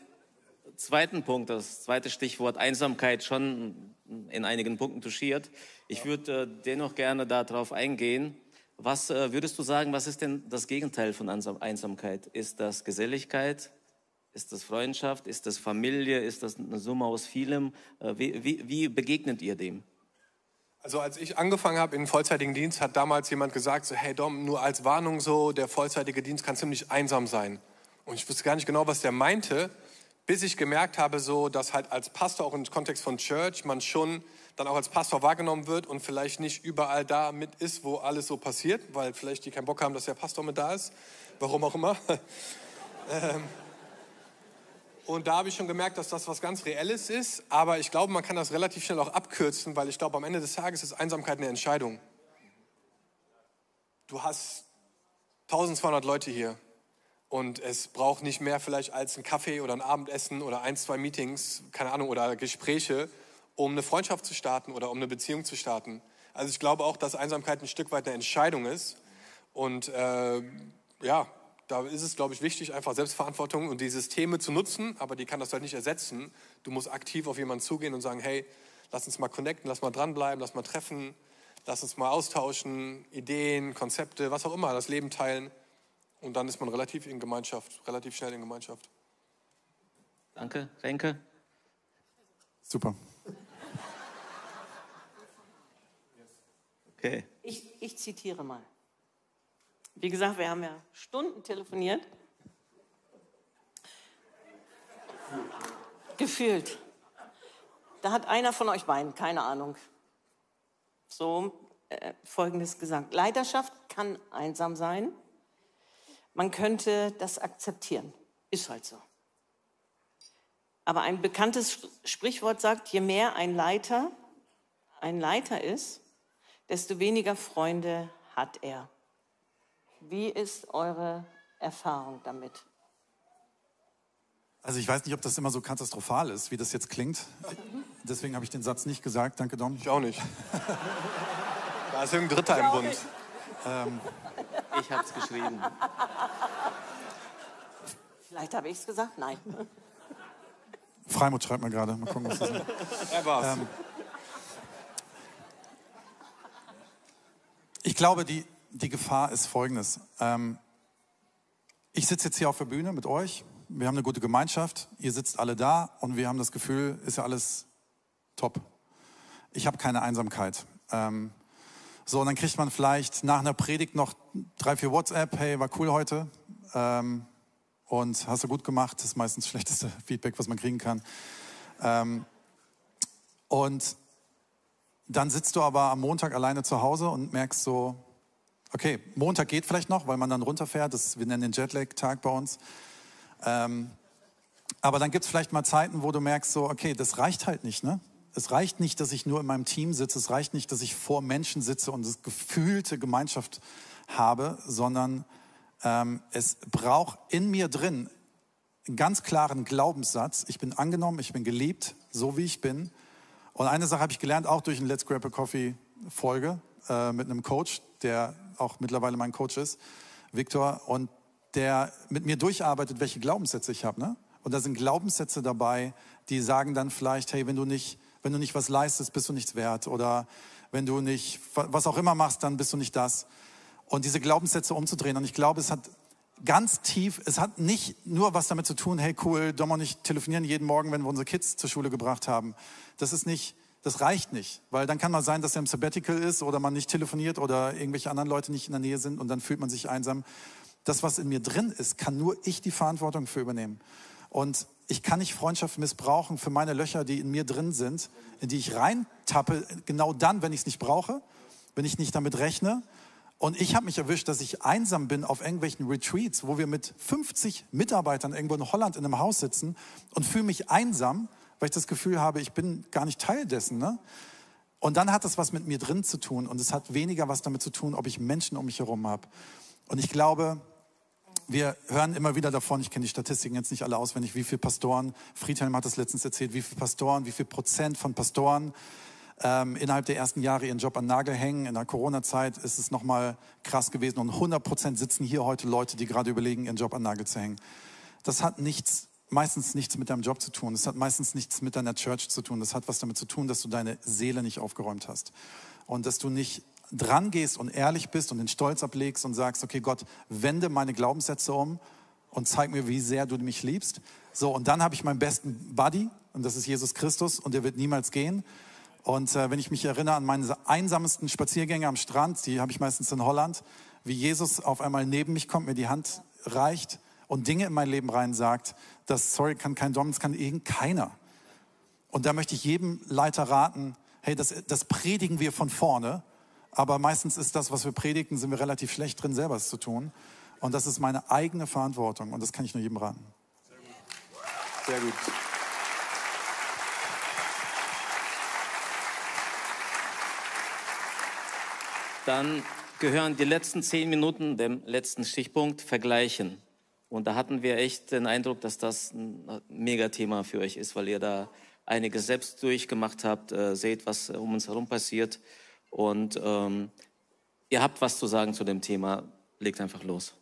zweiten Punkt, das zweite Stichwort Einsamkeit schon in einigen Punkten touchiert. Ich würde äh, dennoch gerne darauf eingehen. Was äh, würdest du sagen, was ist denn das Gegenteil von Einsam Einsamkeit? Ist das Geselligkeit? Ist das Freundschaft? Ist das Familie? Ist das eine Summe aus vielem? Äh, wie, wie, wie begegnet ihr dem? Also als ich angefangen habe in den vollzeitigen Dienst, hat damals jemand gesagt, so, hey Dom, nur als Warnung so, der vollzeitige Dienst kann ziemlich einsam sein. Und ich wusste gar nicht genau, was der meinte, bis ich gemerkt habe, so, dass halt als Pastor auch im Kontext von Church man schon dann auch als Pastor wahrgenommen wird und vielleicht nicht überall da mit ist, wo alles so passiert, weil vielleicht die keinen Bock haben, dass der Pastor mit da ist, warum auch immer. *laughs* ähm, und da habe ich schon gemerkt, dass das was ganz Reelles ist. Aber ich glaube, man kann das relativ schnell auch abkürzen, weil ich glaube, am Ende des Tages ist Einsamkeit eine Entscheidung. Du hast 1200 Leute hier und es braucht nicht mehr vielleicht als ein Kaffee oder ein Abendessen oder ein, zwei Meetings, keine Ahnung, oder Gespräche, um eine Freundschaft zu starten oder um eine Beziehung zu starten. Also ich glaube auch, dass Einsamkeit ein Stück weit eine Entscheidung ist. Und äh, ja, da ist es, glaube ich, wichtig, einfach Selbstverantwortung und die Systeme zu nutzen, aber die kann das halt nicht ersetzen. Du musst aktiv auf jemanden zugehen und sagen, hey, lass uns mal connecten, lass mal dranbleiben, lass mal treffen, lass uns mal austauschen, Ideen, Konzepte, was auch immer, das Leben teilen. Und dann ist man relativ in Gemeinschaft, relativ schnell in Gemeinschaft. Danke, Renke. Super. Okay. Ich, ich zitiere mal. Wie gesagt, wir haben ja Stunden telefoniert. Gefühlt. Da hat einer von euch beiden, keine Ahnung, so äh, Folgendes gesagt. Leiterschaft kann einsam sein. Man könnte das akzeptieren. Ist halt so. Aber ein bekanntes Sprichwort sagt, je mehr ein Leiter ein Leiter ist, desto weniger Freunde hat er. Wie ist eure Erfahrung damit? Also ich weiß nicht, ob das immer so katastrophal ist, wie das jetzt klingt. Deswegen habe ich den Satz nicht gesagt. Danke, Dom. Ich auch nicht. *laughs* da ist irgendein Dritter im Bund. Ähm, ich habe es geschrieben. Vielleicht habe ich es gesagt, nein. Freimut schreibt mir gerade. Mal gucken, was das ist. Er war's. Ähm, ich glaube, die, die Gefahr ist folgendes. Ähm, ich sitze jetzt hier auf der Bühne mit euch. Wir haben eine gute Gemeinschaft. Ihr sitzt alle da und wir haben das Gefühl, ist ja alles top. Ich habe keine Einsamkeit. Ähm, so, und dann kriegt man vielleicht nach einer Predigt noch drei, vier WhatsApp. Hey, war cool heute. Ähm, und hast du gut gemacht. Das ist meistens das schlechteste *laughs* Feedback, was man kriegen kann. Ähm, und dann sitzt du aber am Montag alleine zu Hause und merkst so, okay, Montag geht vielleicht noch, weil man dann runterfährt. Das, wir nennen den Jetlag-Tag bei uns. Ähm, aber dann gibt es vielleicht mal Zeiten, wo du merkst so, okay, das reicht halt nicht. Ne? Es reicht nicht, dass ich nur in meinem Team sitze. Es reicht nicht, dass ich vor Menschen sitze und das gefühlte Gemeinschaft habe, sondern ähm, es braucht in mir drin einen ganz klaren Glaubenssatz. Ich bin angenommen, ich bin geliebt, so wie ich bin. Und eine Sache habe ich gelernt, auch durch eine Let's Grab a Coffee Folge äh, mit einem Coach, der auch mittlerweile mein Coach ist, Viktor, und der mit mir durcharbeitet, welche Glaubenssätze ich habe. Ne? Und da sind Glaubenssätze dabei, die sagen dann vielleicht, hey, wenn du nicht, wenn du nicht was leistest, bist du nichts wert. Oder wenn du nicht, was auch immer machst, dann bist du nicht das und diese Glaubenssätze umzudrehen. Und ich glaube, es hat ganz tief, es hat nicht nur was damit zu tun, hey cool, Dom und ich telefonieren jeden Morgen, wenn wir unsere Kids zur Schule gebracht haben. Das ist nicht, das reicht nicht, weil dann kann man sein, dass er im Sabbatical ist oder man nicht telefoniert oder irgendwelche anderen Leute nicht in der Nähe sind und dann fühlt man sich einsam. Das, was in mir drin ist, kann nur ich die Verantwortung für übernehmen. Und ich kann nicht Freundschaft missbrauchen für meine Löcher, die in mir drin sind, in die ich reintappe, genau dann, wenn ich es nicht brauche, wenn ich nicht damit rechne und ich habe mich erwischt, dass ich einsam bin auf irgendwelchen Retreats, wo wir mit 50 Mitarbeitern irgendwo in Holland in einem Haus sitzen und fühle mich einsam, weil ich das Gefühl habe, ich bin gar nicht Teil dessen. Ne? Und dann hat das was mit mir drin zu tun und es hat weniger was damit zu tun, ob ich Menschen um mich herum habe. Und ich glaube, wir hören immer wieder davon, ich kenne die Statistiken jetzt nicht alle auswendig, wie viele Pastoren, Friedhelm hat das letztens erzählt, wie viele Pastoren, wie viel Prozent von Pastoren ähm, innerhalb der ersten Jahre ihren Job an Nagel hängen. In der Corona-Zeit ist es nochmal krass gewesen und 100 Prozent sitzen hier heute Leute, die gerade überlegen, ihren Job an Nagel zu hängen. Das hat nichts, meistens nichts mit deinem Job zu tun. Das hat meistens nichts mit deiner Church zu tun. Das hat was damit zu tun, dass du deine Seele nicht aufgeräumt hast und dass du nicht dran gehst und ehrlich bist und den Stolz ablegst und sagst, okay Gott, wende meine Glaubenssätze um und zeig mir, wie sehr du mich liebst. So, und dann habe ich meinen besten Buddy und das ist Jesus Christus und der wird niemals gehen. Und äh, wenn ich mich erinnere an meine einsamsten Spaziergänge am Strand, die habe ich meistens in Holland, wie Jesus auf einmal neben mich kommt, mir die Hand reicht und Dinge in mein Leben rein sagt, das, sorry, kann kein Dom, das kann irgend keiner. Und da möchte ich jedem Leiter raten, hey, das, das predigen wir von vorne, aber meistens ist das, was wir predigen, sind wir relativ schlecht drin, selber es zu tun. Und das ist meine eigene Verantwortung und das kann ich nur jedem raten. Sehr gut. Sehr gut. Dann gehören die letzten zehn Minuten dem letzten Stichpunkt vergleichen. Und da hatten wir echt den Eindruck, dass das ein Megathema für euch ist, weil ihr da einiges selbst durchgemacht habt, äh, seht, was um uns herum passiert. Und ähm, ihr habt was zu sagen zu dem Thema. Legt einfach los.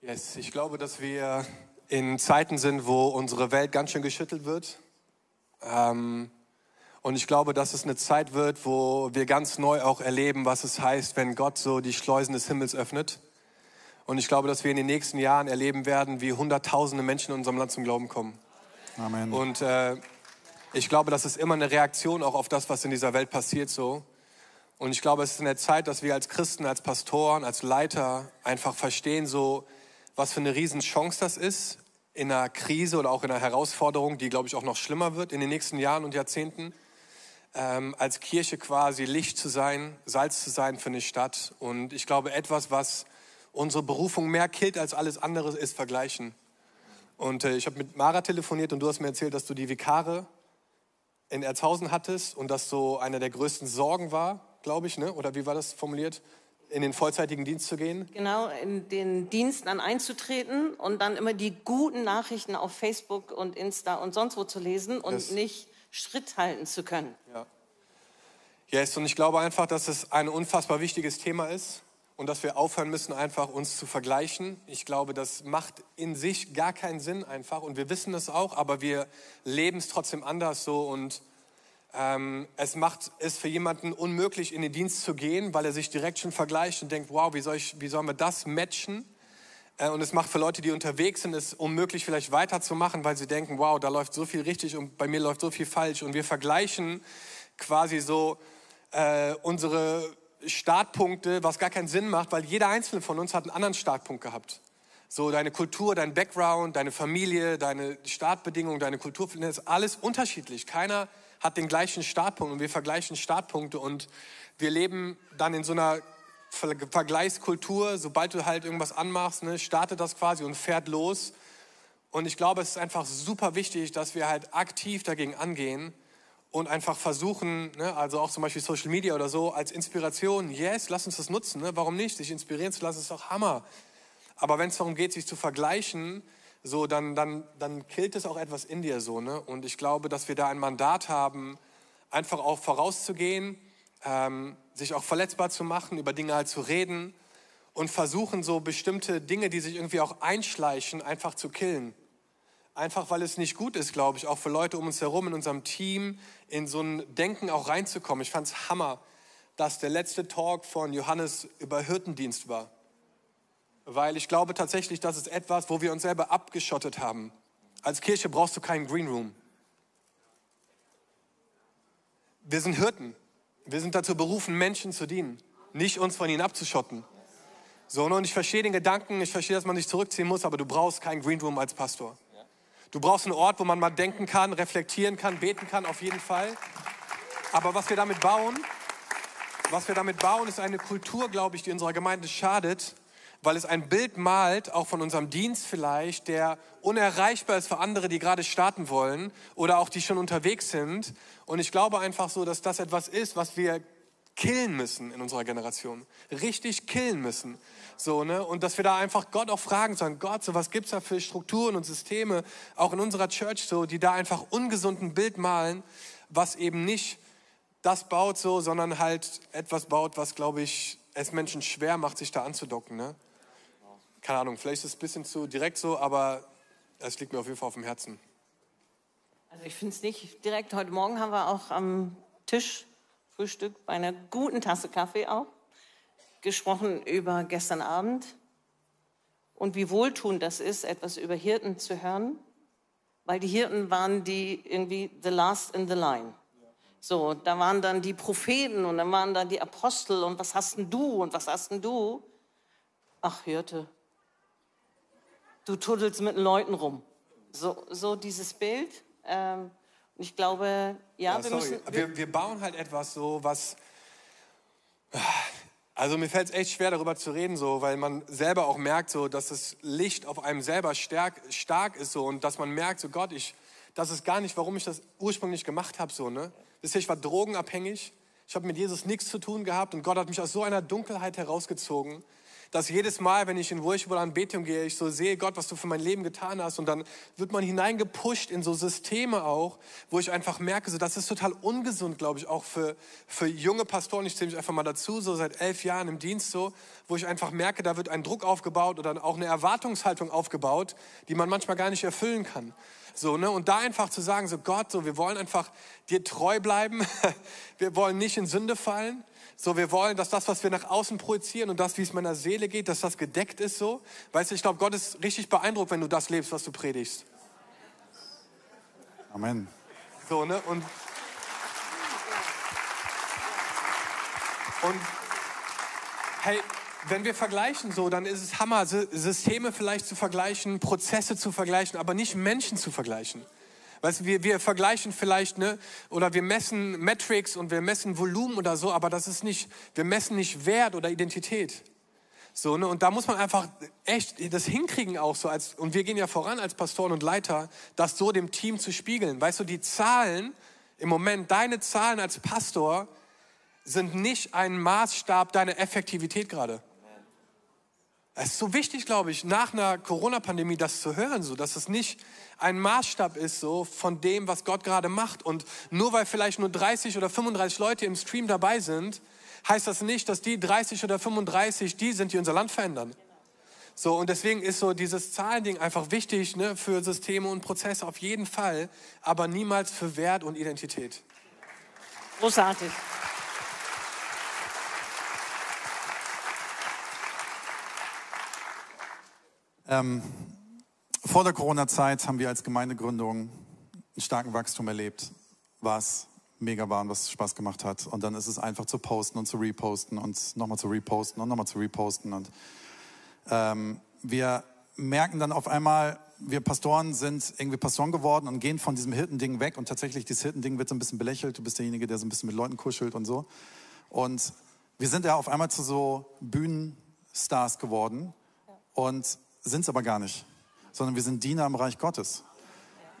Yes, ich glaube, dass wir in Zeiten sind, wo unsere Welt ganz schön geschüttelt wird. Ähm, und ich glaube, dass es eine Zeit wird, wo wir ganz neu auch erleben, was es heißt, wenn Gott so die Schleusen des Himmels öffnet. Und ich glaube, dass wir in den nächsten Jahren erleben werden, wie Hunderttausende Menschen in unserem Land zum Glauben kommen. Amen. Und äh, ich glaube, das ist immer eine Reaktion auch auf das, was in dieser Welt passiert so. Und ich glaube, es ist in der Zeit, dass wir als Christen, als Pastoren, als Leiter einfach verstehen, so was für eine Riesenchance das ist in einer Krise oder auch in einer Herausforderung, die, glaube ich, auch noch schlimmer wird in den nächsten Jahren und Jahrzehnten ähm, als Kirche quasi Licht zu sein, Salz zu sein für eine Stadt. Und ich glaube, etwas, was unsere Berufung mehr killt als alles andere, ist Vergleichen. Und äh, ich habe mit Mara telefoniert und du hast mir erzählt, dass du die Vikare in Erzhausen hattest und das so eine der größten Sorgen war, glaube ich, ne? oder wie war das formuliert? in den vollzeitigen Dienst zu gehen? Genau, in den Dienst dann einzutreten und dann immer die guten Nachrichten auf Facebook und Insta und sonst wo zu lesen und yes. nicht Schritt halten zu können. Ja. Yes, und ich glaube einfach, dass es ein unfassbar wichtiges Thema ist und dass wir aufhören müssen, einfach uns zu vergleichen. Ich glaube, das macht in sich gar keinen Sinn einfach und wir wissen es auch, aber wir leben es trotzdem anders so und ähm, es macht es für jemanden unmöglich, in den Dienst zu gehen, weil er sich direkt schon vergleicht und denkt, wow, wie, soll ich, wie sollen wir das matchen? Äh, und es macht für Leute, die unterwegs sind, es unmöglich, vielleicht weiterzumachen, weil sie denken, wow, da läuft so viel richtig und bei mir läuft so viel falsch. Und wir vergleichen quasi so äh, unsere Startpunkte, was gar keinen Sinn macht, weil jeder einzelne von uns hat einen anderen Startpunkt gehabt. So deine Kultur, dein Background, deine Familie, deine Startbedingungen, deine Kultur, das ist alles unterschiedlich. Keiner hat den gleichen Startpunkt und wir vergleichen Startpunkte und wir leben dann in so einer Vergleichskultur. Sobald du halt irgendwas anmachst, ne, startet das quasi und fährt los. Und ich glaube, es ist einfach super wichtig, dass wir halt aktiv dagegen angehen und einfach versuchen, ne, also auch zum Beispiel Social Media oder so, als Inspiration, yes, lass uns das nutzen. Ne? Warum nicht? Sich inspirieren zu lassen, ist doch Hammer. Aber wenn es darum geht, sich zu vergleichen, so, dann, dann, dann killt es auch etwas in dir so. Ne? Und ich glaube, dass wir da ein Mandat haben, einfach auch vorauszugehen, ähm, sich auch verletzbar zu machen, über Dinge halt zu reden und versuchen, so bestimmte Dinge, die sich irgendwie auch einschleichen, einfach zu killen. Einfach weil es nicht gut ist, glaube ich, auch für Leute um uns herum, in unserem Team, in so ein Denken auch reinzukommen. Ich fand es Hammer, dass der letzte Talk von Johannes über Hirtendienst war weil ich glaube tatsächlich, das ist etwas, wo wir uns selber abgeschottet haben. Als Kirche brauchst du keinen Green Room. Wir sind Hirten. Wir sind dazu berufen, Menschen zu dienen, nicht uns von ihnen abzuschotten. So, und ich verstehe den Gedanken, ich verstehe, dass man sich zurückziehen muss, aber du brauchst keinen Green Room als Pastor. Du brauchst einen Ort, wo man mal denken kann, reflektieren kann, beten kann, auf jeden Fall. Aber was wir damit bauen, was wir damit bauen, ist eine Kultur, glaube ich, die unserer Gemeinde schadet, weil es ein Bild malt, auch von unserem Dienst vielleicht, der unerreichbar ist für andere, die gerade starten wollen oder auch die schon unterwegs sind. Und ich glaube einfach so, dass das etwas ist, was wir killen müssen in unserer Generation. Richtig killen müssen. So, ne? Und dass wir da einfach Gott auch fragen sollen, Gott, so was gibt's da für Strukturen und Systeme, auch in unserer Church so, die da einfach ungesunden Bild malen, was eben nicht das baut so, sondern halt etwas baut, was, glaube ich, es Menschen schwer macht, sich da anzudocken. Ne? keine Ahnung, vielleicht ist es ein bisschen zu direkt so, aber es liegt mir auf jeden Fall auf dem Herzen. Also ich finde es nicht direkt. Heute Morgen haben wir auch am Tisch Frühstück bei einer guten Tasse Kaffee auch gesprochen über gestern Abend und wie wohltuend das ist, etwas über Hirten zu hören, weil die Hirten waren die irgendwie the last in the line. So, da waren dann die Propheten und dann waren da die Apostel und was hast denn du und was hast denn du? Ach, Hirte, du tuddelst mit den Leuten rum. So, so dieses Bild. Ähm, ich glaube, ja, ja wir müssen. Wir, wir bauen halt etwas so, was. Also mir fällt es echt schwer, darüber zu reden, so, weil man selber auch merkt, so, dass das Licht auf einem selber stark, stark ist so, und dass man merkt, so Gott, ich, das ist gar nicht, warum ich das ursprünglich gemacht habe. So, ne? ich war drogenabhängig, ich habe mit Jesus nichts zu tun gehabt und Gott hat mich aus so einer Dunkelheit herausgezogen dass jedes Mal, wenn ich in oder Anbetung gehe, ich so sehe, Gott, was du für mein Leben getan hast. Und dann wird man hineingepusht in so Systeme auch, wo ich einfach merke, so, das ist total ungesund, glaube ich, auch für, für junge Pastoren. Ich zähle mich einfach mal dazu, so seit elf Jahren im Dienst so, wo ich einfach merke, da wird ein Druck aufgebaut oder auch eine Erwartungshaltung aufgebaut, die man manchmal gar nicht erfüllen kann. So, ne? Und da einfach zu sagen, so Gott, so, wir wollen einfach dir treu bleiben. *laughs* wir wollen nicht in Sünde fallen. So, wir wollen, dass das, was wir nach außen projizieren und das, wie es meiner Seele geht, dass das gedeckt ist so. Weißt du, ich glaube, Gott ist richtig beeindruckt, wenn du das lebst, was du predigst. Amen. So, ne? Und, und hey, wenn wir vergleichen so, dann ist es Hammer, Systeme vielleicht zu vergleichen, Prozesse zu vergleichen, aber nicht Menschen zu vergleichen. Weißt du, wir, wir vergleichen vielleicht, ne, oder wir messen Metrics und wir messen Volumen oder so, aber das ist nicht, wir messen nicht Wert oder Identität. So, ne? Und da muss man einfach echt das hinkriegen auch so als, und wir gehen ja voran als Pastoren und Leiter, das so dem Team zu spiegeln. Weißt du, die Zahlen, im Moment, deine Zahlen als Pastor sind nicht ein Maßstab deiner Effektivität gerade. Es ist so wichtig, glaube ich, nach einer Corona-Pandemie das zu hören, so, dass es nicht ein Maßstab ist so von dem, was Gott gerade macht. Und nur weil vielleicht nur 30 oder 35 Leute im Stream dabei sind, heißt das nicht, dass die 30 oder 35 die sind, die unser Land verändern. So, und deswegen ist so dieses Zahlending einfach wichtig ne, für Systeme und Prozesse auf jeden Fall, aber niemals für Wert und Identität. Großartig. Ähm, vor der Corona-Zeit haben wir als Gemeindegründung einen starken Wachstum erlebt, was mega war und was Spaß gemacht hat. Und dann ist es einfach zu posten und zu reposten und nochmal zu reposten und nochmal zu reposten. Und ähm, wir merken dann auf einmal, wir Pastoren sind irgendwie Pastoren geworden und gehen von diesem Hirtending weg. Und tatsächlich, dieses Hirtending wird so ein bisschen belächelt. Du bist derjenige, der so ein bisschen mit Leuten kuschelt und so. Und wir sind ja auf einmal zu so Bühnenstars geworden und sind es aber gar nicht, sondern wir sind Diener im Reich Gottes.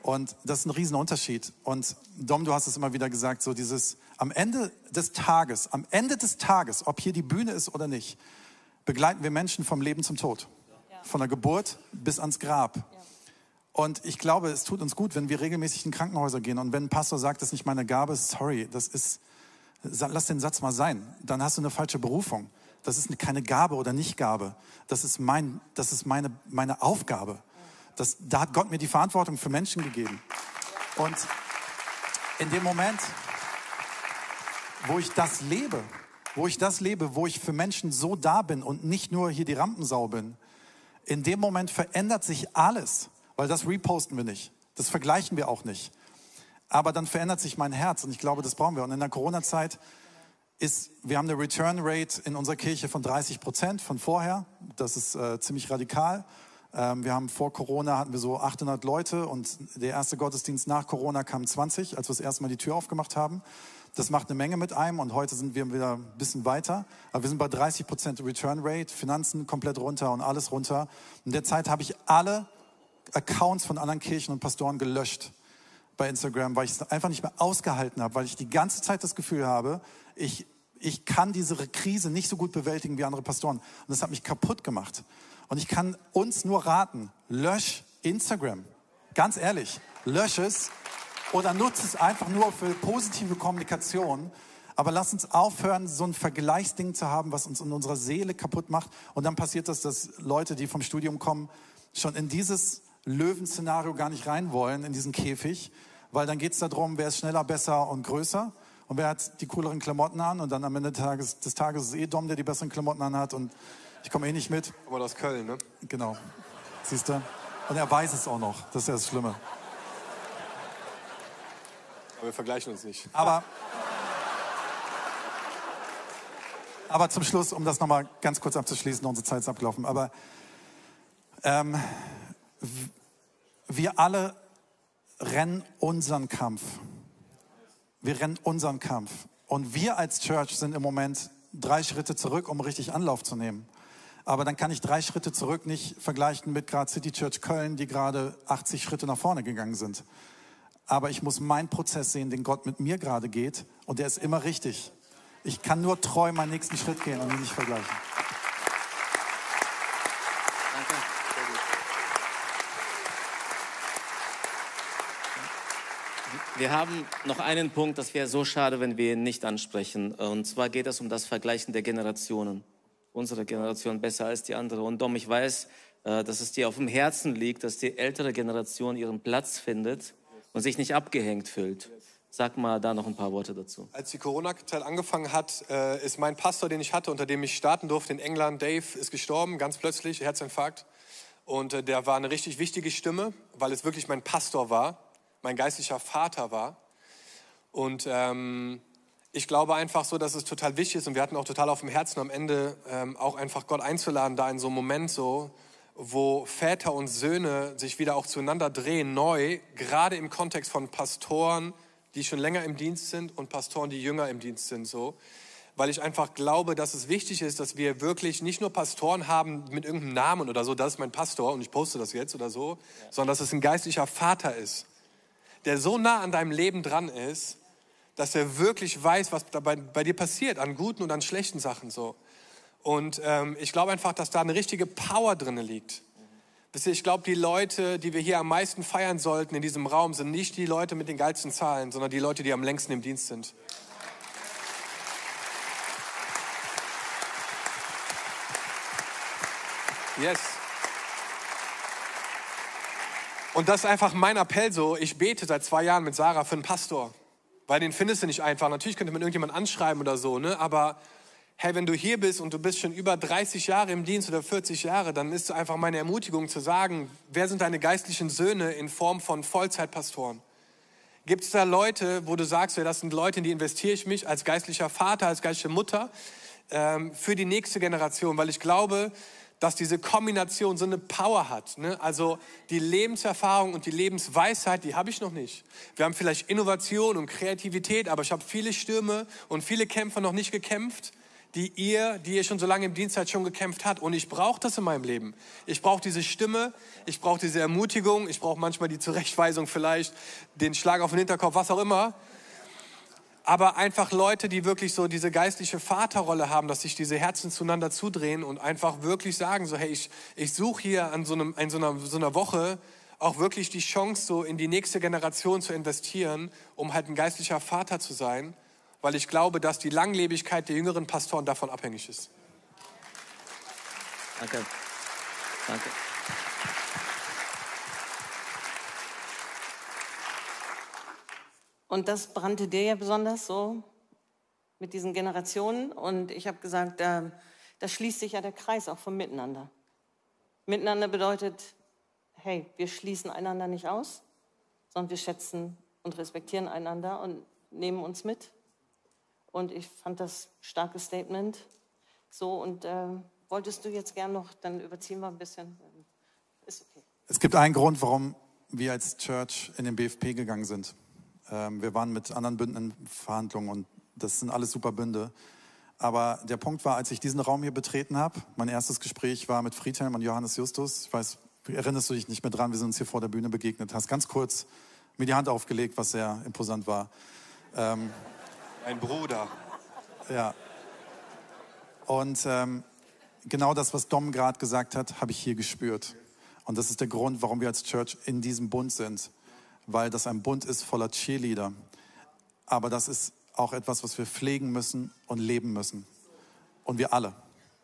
Und das ist ein Riesenunterschied. Und Dom, du hast es immer wieder gesagt, so dieses am Ende des Tages, am Ende des Tages, ob hier die Bühne ist oder nicht, begleiten wir Menschen vom Leben zum Tod. Von der Geburt bis ans Grab. Und ich glaube, es tut uns gut, wenn wir regelmäßig in Krankenhäuser gehen und wenn ein Pastor sagt, das ist nicht meine Gabe, sorry, das ist, lass den Satz mal sein, dann hast du eine falsche Berufung. Das ist keine Gabe oder Nichtgabe. Das ist, mein, das ist meine, meine Aufgabe. Das, da hat Gott mir die Verantwortung für Menschen gegeben. Und in dem Moment, wo ich das lebe, wo ich das lebe, wo ich für Menschen so da bin und nicht nur hier die Rampensau bin, in dem Moment verändert sich alles, weil das reposten wir nicht. Das vergleichen wir auch nicht. Aber dann verändert sich mein Herz und ich glaube, das brauchen wir. Und in der Corona-Zeit ist, wir haben eine Return Rate in unserer Kirche von 30 Prozent von vorher. Das ist äh, ziemlich radikal. Ähm, wir haben vor Corona hatten wir so 800 Leute und der erste Gottesdienst nach Corona kam 20, als wir das erste Mal die Tür aufgemacht haben. Das macht eine Menge mit einem und heute sind wir wieder ein bisschen weiter. Aber wir sind bei 30 Prozent Return Rate, Finanzen komplett runter und alles runter. In der Zeit habe ich alle Accounts von anderen Kirchen und Pastoren gelöscht bei Instagram, weil ich es einfach nicht mehr ausgehalten habe, weil ich die ganze Zeit das Gefühl habe, ich, ich kann diese Krise nicht so gut bewältigen wie andere Pastoren. Und das hat mich kaputt gemacht. Und ich kann uns nur raten, lösch Instagram. Ganz ehrlich, lösch es oder nutze es einfach nur für positive Kommunikation. Aber lass uns aufhören, so ein Vergleichsding zu haben, was uns in unserer Seele kaputt macht. Und dann passiert das, dass Leute, die vom Studium kommen, schon in dieses Löwenszenario gar nicht rein wollen, in diesen Käfig. Weil dann geht es darum, wer ist schneller, besser und größer. Und wer hat die cooleren Klamotten an? Und dann am Ende des Tages, des Tages ist es eh Dom, der die besseren Klamotten anhat. Und ich komme eh nicht mit. Aber aus Köln, ne? Genau. Siehst du? Und er weiß es auch noch. Das ist ja das Schlimme. Aber wir vergleichen uns nicht. Aber, aber zum Schluss, um das nochmal ganz kurz abzuschließen, unsere Zeit ist abgelaufen. Aber ähm, wir alle rennen unseren Kampf. Wir rennen unseren Kampf. Und wir als Church sind im Moment drei Schritte zurück, um richtig Anlauf zu nehmen. Aber dann kann ich drei Schritte zurück nicht vergleichen mit gerade City Church Köln, die gerade 80 Schritte nach vorne gegangen sind. Aber ich muss meinen Prozess sehen, den Gott mit mir gerade geht. Und der ist immer richtig. Ich kann nur treu meinen nächsten Schritt gehen und ihn nicht vergleichen. Danke. Wir haben noch einen Punkt, das wäre so schade, wenn wir ihn nicht ansprechen. Und zwar geht es um das Vergleichen der Generationen. Unsere Generation besser als die andere. Und Dom, ich weiß, äh, dass es dir auf dem Herzen liegt, dass die ältere Generation ihren Platz findet und sich nicht abgehängt fühlt. Sag mal da noch ein paar Worte dazu. Als die Corona-Zeit angefangen hat, äh, ist mein Pastor, den ich hatte, unter dem ich starten durfte in England, Dave, ist gestorben, ganz plötzlich, Herzinfarkt. Und äh, der war eine richtig wichtige Stimme, weil es wirklich mein Pastor war, mein geistlicher Vater war. Und ähm, ich glaube einfach so, dass es total wichtig ist und wir hatten auch total auf dem Herzen am Ende ähm, auch einfach Gott einzuladen, da in so einem Moment so, wo Väter und Söhne sich wieder auch zueinander drehen, neu, gerade im Kontext von Pastoren, die schon länger im Dienst sind und Pastoren, die jünger im Dienst sind, so. weil ich einfach glaube, dass es wichtig ist, dass wir wirklich nicht nur Pastoren haben mit irgendeinem Namen oder so, das ist mein Pastor und ich poste das jetzt oder so, sondern dass es ein geistlicher Vater ist, der so nah an deinem Leben dran ist, dass er wirklich weiß, was dabei, bei dir passiert, an guten und an schlechten Sachen so. Und ähm, ich glaube einfach, dass da eine richtige Power drin liegt. Ich glaube, die Leute, die wir hier am meisten feiern sollten in diesem Raum, sind nicht die Leute mit den geilsten Zahlen, sondern die Leute, die am längsten im Dienst sind. Yes. Und das ist einfach mein Appell so. Ich bete seit zwei Jahren mit Sarah für einen Pastor. Weil den findest du nicht einfach. Natürlich könnte man irgendjemand anschreiben oder so, ne? Aber hey, wenn du hier bist und du bist schon über 30 Jahre im Dienst oder 40 Jahre, dann ist einfach meine Ermutigung zu sagen, wer sind deine geistlichen Söhne in Form von Vollzeitpastoren? Gibt es da Leute, wo du sagst, ja, das sind Leute, in die investiere ich mich als geistlicher Vater, als geistliche Mutter ähm, für die nächste Generation? Weil ich glaube, dass diese Kombination so eine Power hat. Ne? Also die Lebenserfahrung und die Lebensweisheit, die habe ich noch nicht. Wir haben vielleicht Innovation und Kreativität, aber ich habe viele Stürme und viele Kämpfer noch nicht gekämpft die ihr, die ihr schon so lange im Dienst seid, schon gekämpft hat. Und ich brauche das in meinem Leben. Ich brauche diese Stimme, ich brauche diese Ermutigung, ich brauche manchmal die Zurechtweisung vielleicht, den Schlag auf den Hinterkopf, was auch immer. Aber einfach Leute, die wirklich so diese geistliche Vaterrolle haben, dass sich diese Herzen zueinander zudrehen und einfach wirklich sagen, so hey, ich, ich suche hier an so, einem, an so, einer, so einer Woche auch wirklich die Chance, so in die nächste Generation zu investieren, um halt ein geistlicher Vater zu sein weil ich glaube, dass die Langlebigkeit der jüngeren Pastoren davon abhängig ist. Danke. Danke. Und das brannte dir ja besonders so mit diesen Generationen. Und ich habe gesagt, da, da schließt sich ja der Kreis auch vom Miteinander. Miteinander bedeutet, hey, wir schließen einander nicht aus, sondern wir schätzen und respektieren einander und nehmen uns mit. Und ich fand das starkes Statement. So, und äh, wolltest du jetzt gern noch, dann überziehen wir ein bisschen. Ist okay. Es gibt einen Grund, warum wir als Church in den BFP gegangen sind. Ähm, wir waren mit anderen Bünden in Verhandlungen und das sind alles super Bünde. Aber der Punkt war, als ich diesen Raum hier betreten habe, mein erstes Gespräch war mit Friedhelm und Johannes Justus. Ich weiß, erinnerst du dich nicht mehr dran, wir sind uns hier vor der Bühne begegnet. Hast ganz kurz mir die Hand aufgelegt, was sehr imposant war. Ähm, ein Bruder. Ja. Und ähm, genau das, was Dom gerade gesagt hat, habe ich hier gespürt. Und das ist der Grund, warum wir als Church in diesem Bund sind. Weil das ein Bund ist voller Cheerleader. Aber das ist auch etwas, was wir pflegen müssen und leben müssen. Und wir alle.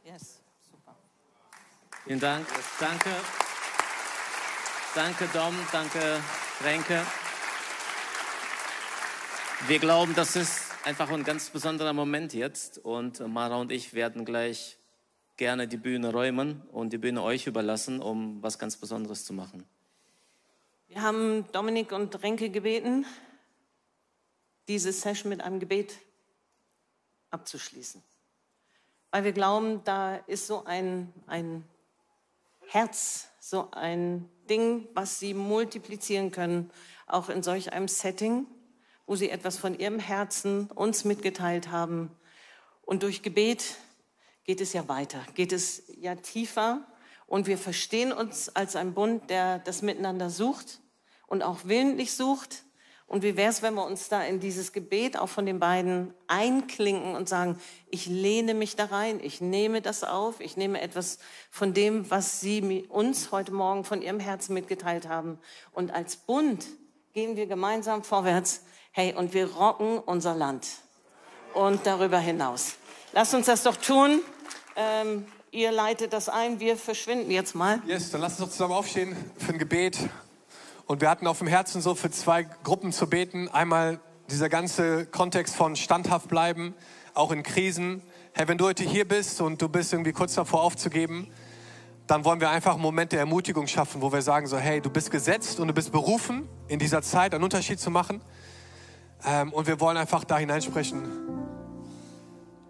Yes, super. Vielen Dank. Danke. Danke, Dom. Danke, Renke. Wir glauben, das ist einfach ein ganz besonderer Moment jetzt und Mara und ich werden gleich gerne die Bühne räumen und die Bühne euch überlassen, um was ganz Besonderes zu machen. Wir haben Dominik und Renke gebeten, diese Session mit einem Gebet abzuschließen. Weil wir glauben, da ist so ein, ein Herz, so ein Ding, was sie multiplizieren können, auch in solch einem Setting wo sie etwas von ihrem Herzen uns mitgeteilt haben. Und durch Gebet geht es ja weiter, geht es ja tiefer. Und wir verstehen uns als ein Bund, der das Miteinander sucht und auch willentlich sucht. Und wie wäre es, wenn wir uns da in dieses Gebet auch von den beiden einklinken und sagen, ich lehne mich da rein, ich nehme das auf, ich nehme etwas von dem, was Sie uns heute Morgen von Ihrem Herzen mitgeteilt haben. Und als Bund gehen wir gemeinsam vorwärts Hey, und wir rocken unser Land und darüber hinaus. Lasst uns das doch tun. Ähm, ihr leitet das ein, wir verschwinden jetzt mal. Yes, dann lasst uns doch zusammen aufstehen für ein Gebet. Und wir hatten auf dem Herzen so für zwei Gruppen zu beten. Einmal dieser ganze Kontext von standhaft bleiben, auch in Krisen. Hey, wenn du heute hier bist und du bist irgendwie kurz davor aufzugeben, dann wollen wir einfach einen Moment der Ermutigung schaffen, wo wir sagen so, hey, du bist gesetzt und du bist berufen, in dieser Zeit einen Unterschied zu machen. Ähm, und wir wollen einfach da hineinsprechen.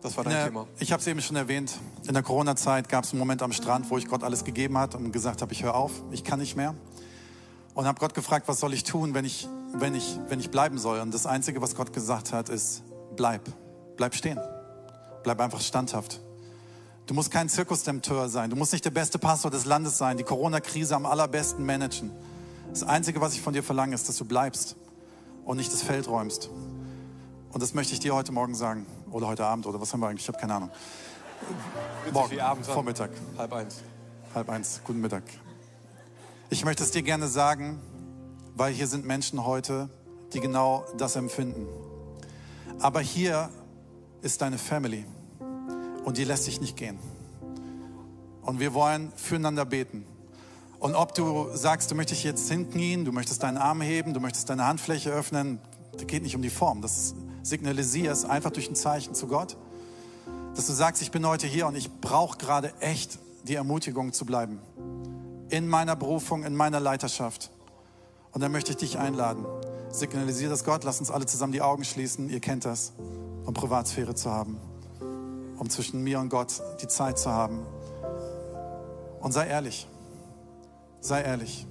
Das war dein der, Thema. Ich habe es eben schon erwähnt. In der Corona-Zeit gab es einen Moment am Strand, wo ich Gott alles gegeben hat und gesagt habe, ich höre auf, ich kann nicht mehr. Und habe Gott gefragt, was soll ich tun, wenn ich, wenn, ich, wenn ich bleiben soll. Und das Einzige, was Gott gesagt hat, ist, bleib, bleib stehen. Bleib einfach standhaft. Du musst kein Zirkusdempteur sein. Du musst nicht der beste Pastor des Landes sein, die Corona-Krise am allerbesten managen. Das Einzige, was ich von dir verlange, ist, dass du bleibst und nicht das Feld räumst. Und das möchte ich dir heute Morgen sagen. Oder heute Abend, oder was haben wir eigentlich? Ich habe keine Ahnung. Morgen, wie abends an. Vormittag, Halb eins. halb eins, guten Mittag. Ich möchte es dir gerne sagen, weil hier sind Menschen heute, die genau das empfinden. Aber hier ist deine Family und die lässt dich nicht gehen. Und wir wollen füreinander beten. Und ob du sagst, du möchtest jetzt hinknien, du möchtest deinen Arm heben, du möchtest deine Handfläche öffnen, das geht nicht um die Form. Das signalisierst einfach durch ein Zeichen zu Gott, dass du sagst, ich bin heute hier und ich brauche gerade echt die Ermutigung zu bleiben. In meiner Berufung, in meiner Leiterschaft. Und dann möchte ich dich einladen. Signalisiere das Gott, lass uns alle zusammen die Augen schließen, ihr kennt das, um Privatsphäre zu haben. Um zwischen mir und Gott die Zeit zu haben. Und sei ehrlich. Sei ehrlich.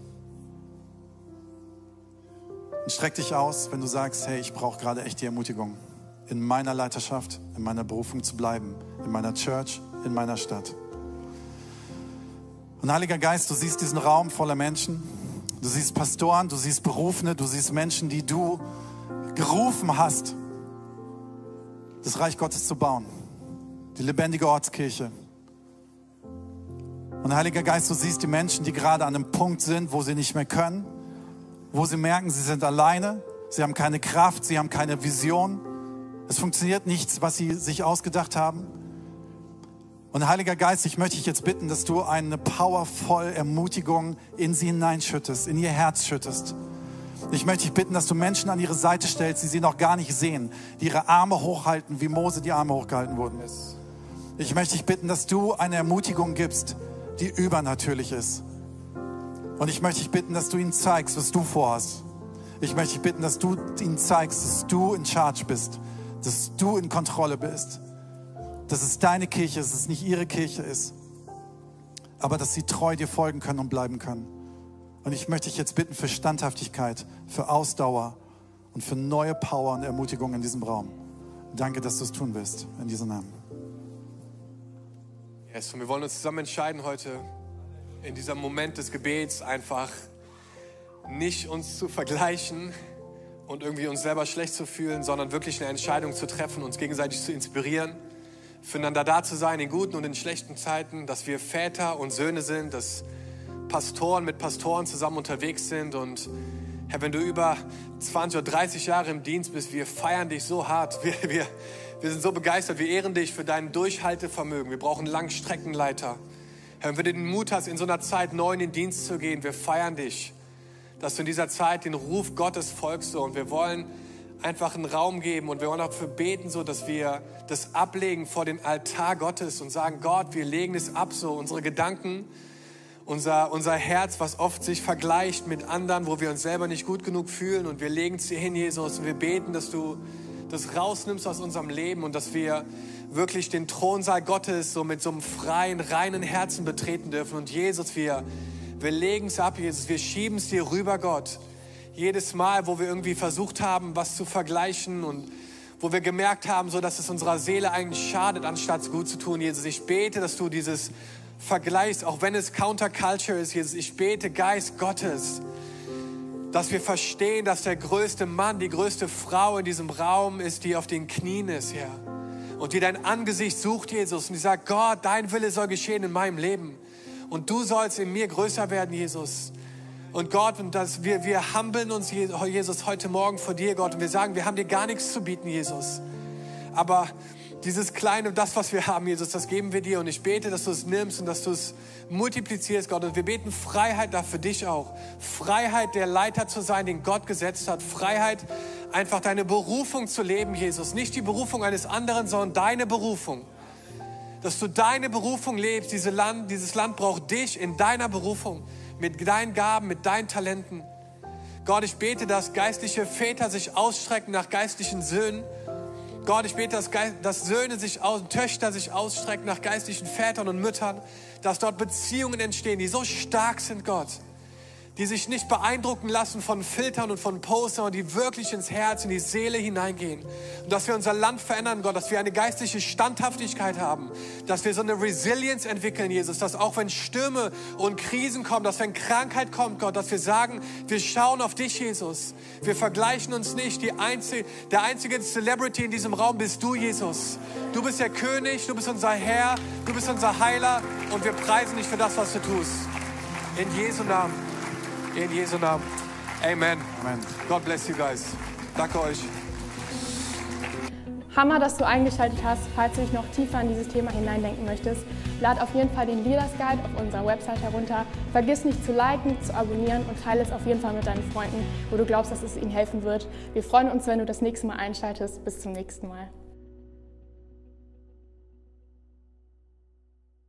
Und streck dich aus, wenn du sagst, hey, ich brauche gerade echt die Ermutigung, in meiner Leiterschaft, in meiner Berufung zu bleiben, in meiner Church, in meiner Stadt. Und Heiliger Geist, du siehst diesen Raum voller Menschen. Du siehst Pastoren, du siehst Berufene, du siehst Menschen, die du gerufen hast, das Reich Gottes zu bauen. Die lebendige Ortskirche. Und Heiliger Geist, du siehst die Menschen, die gerade an einem Punkt sind, wo sie nicht mehr können, wo sie merken, sie sind alleine, sie haben keine Kraft, sie haben keine Vision. Es funktioniert nichts, was sie sich ausgedacht haben. Und Heiliger Geist, ich möchte dich jetzt bitten, dass du eine powervoll Ermutigung in sie hineinschüttest, in ihr Herz schüttest. Ich möchte dich bitten, dass du Menschen an ihre Seite stellst, die sie noch gar nicht sehen, die ihre Arme hochhalten, wie Mose die Arme hochgehalten wurden. Ich möchte dich bitten, dass du eine Ermutigung gibst, die übernatürlich ist. Und ich möchte dich bitten, dass du ihnen zeigst, was du vorhast. Ich möchte dich bitten, dass du ihnen zeigst, dass du in Charge bist, dass du in Kontrolle bist, dass es deine Kirche ist, dass es nicht ihre Kirche ist, aber dass sie treu dir folgen können und bleiben können. Und ich möchte dich jetzt bitten für Standhaftigkeit, für Ausdauer und für neue Power und Ermutigung in diesem Raum. Danke, dass du es tun willst. In diesem Namen. Yes, und wir wollen uns zusammen entscheiden heute, in diesem Moment des Gebets einfach nicht uns zu vergleichen und irgendwie uns selber schlecht zu fühlen, sondern wirklich eine Entscheidung zu treffen, uns gegenseitig zu inspirieren, füreinander da zu sein in guten und in schlechten Zeiten, dass wir Väter und Söhne sind, dass Pastoren mit Pastoren zusammen unterwegs sind und Herr, wenn du über 20 oder 30 Jahre im Dienst bist, wir feiern dich so hart. *laughs* Wir, wir, wir sind so begeistert. Wir ehren dich für dein Durchhaltevermögen. Wir brauchen Langstreckenleiter. Herr, wenn du den Mut hast, in so einer Zeit neu in den Dienst zu gehen, wir feiern dich, dass du in dieser Zeit den Ruf Gottes folgst. Und wir wollen einfach einen Raum geben und wir wollen dafür beten, so dass wir das ablegen vor den Altar Gottes und sagen, Gott, wir legen es ab, so unsere Gedanken, unser, unser Herz, was oft sich vergleicht mit anderen, wo wir uns selber nicht gut genug fühlen und wir legen es dir hin, Jesus, und wir beten, dass du das rausnimmst aus unserem Leben und dass wir wirklich den Thronsaal Gottes so mit so einem freien, reinen Herzen betreten dürfen. Und Jesus, wir, wir legen es ab, Jesus, wir schieben es dir rüber, Gott. Jedes Mal, wo wir irgendwie versucht haben, was zu vergleichen und wo wir gemerkt haben, so dass es unserer Seele eigentlich schadet, anstatt es gut zu tun, Jesus, ich bete, dass du dieses vergleichst, auch wenn es Counterculture ist, Jesus, ich bete, Geist Gottes, dass wir verstehen, dass der größte Mann, die größte Frau in diesem Raum ist, die auf den Knien ist, Herr. Und die dein Angesicht sucht, Jesus, und die sagt, Gott, dein Wille soll geschehen in meinem Leben. Und du sollst in mir größer werden, Jesus. Und Gott, und das, wir, wir humbeln uns, Jesus, heute Morgen vor dir, Gott, und wir sagen, wir haben dir gar nichts zu bieten, Jesus. Aber dieses Kleine, das, was wir haben, Jesus, das geben wir dir. Und ich bete, dass du es nimmst und dass du es multiplizierst, Gott. Und wir beten Freiheit da für dich auch. Freiheit, der Leiter zu sein, den Gott gesetzt hat. Freiheit, einfach deine Berufung zu leben, Jesus. Nicht die Berufung eines anderen, sondern deine Berufung. Dass du deine Berufung lebst. Diese Land, dieses Land braucht dich in deiner Berufung. Mit deinen Gaben, mit deinen Talenten. Gott, ich bete, dass geistliche Väter sich ausstrecken nach geistlichen Söhnen Gott, ich bete, dass, dass Söhne sich aus, Töchter sich ausstrecken nach geistlichen Vätern und Müttern, dass dort Beziehungen entstehen, die so stark sind, Gott, die sich nicht beeindrucken lassen von Filtern und von Postern, die wirklich ins Herz, in die Seele hineingehen. Und dass wir unser Land verändern, Gott, dass wir eine geistliche Standhaftigkeit haben, dass wir so eine Resilienz entwickeln, Jesus, dass auch wenn Stürme und Krisen kommen, dass wenn Krankheit kommt, Gott, dass wir sagen, wir schauen auf dich, Jesus. Wir vergleichen uns nicht. Die einzige, der einzige Celebrity in diesem Raum bist du, Jesus. Du bist der König, du bist unser Herr, du bist unser Heiler und wir preisen dich für das, was du tust. In Jesu Namen. In Jesu Namen. Amen. Amen. God bless you guys. Danke euch. Hammer, dass du eingeschaltet hast. Falls du dich noch tiefer in dieses Thema hineindenken möchtest, lad auf jeden Fall den Leaders Guide auf unserer Website herunter. Vergiss nicht zu liken, zu abonnieren und teile es auf jeden Fall mit deinen Freunden, wo du glaubst, dass es ihnen helfen wird. Wir freuen uns, wenn du das nächste Mal einschaltest. Bis zum nächsten Mal.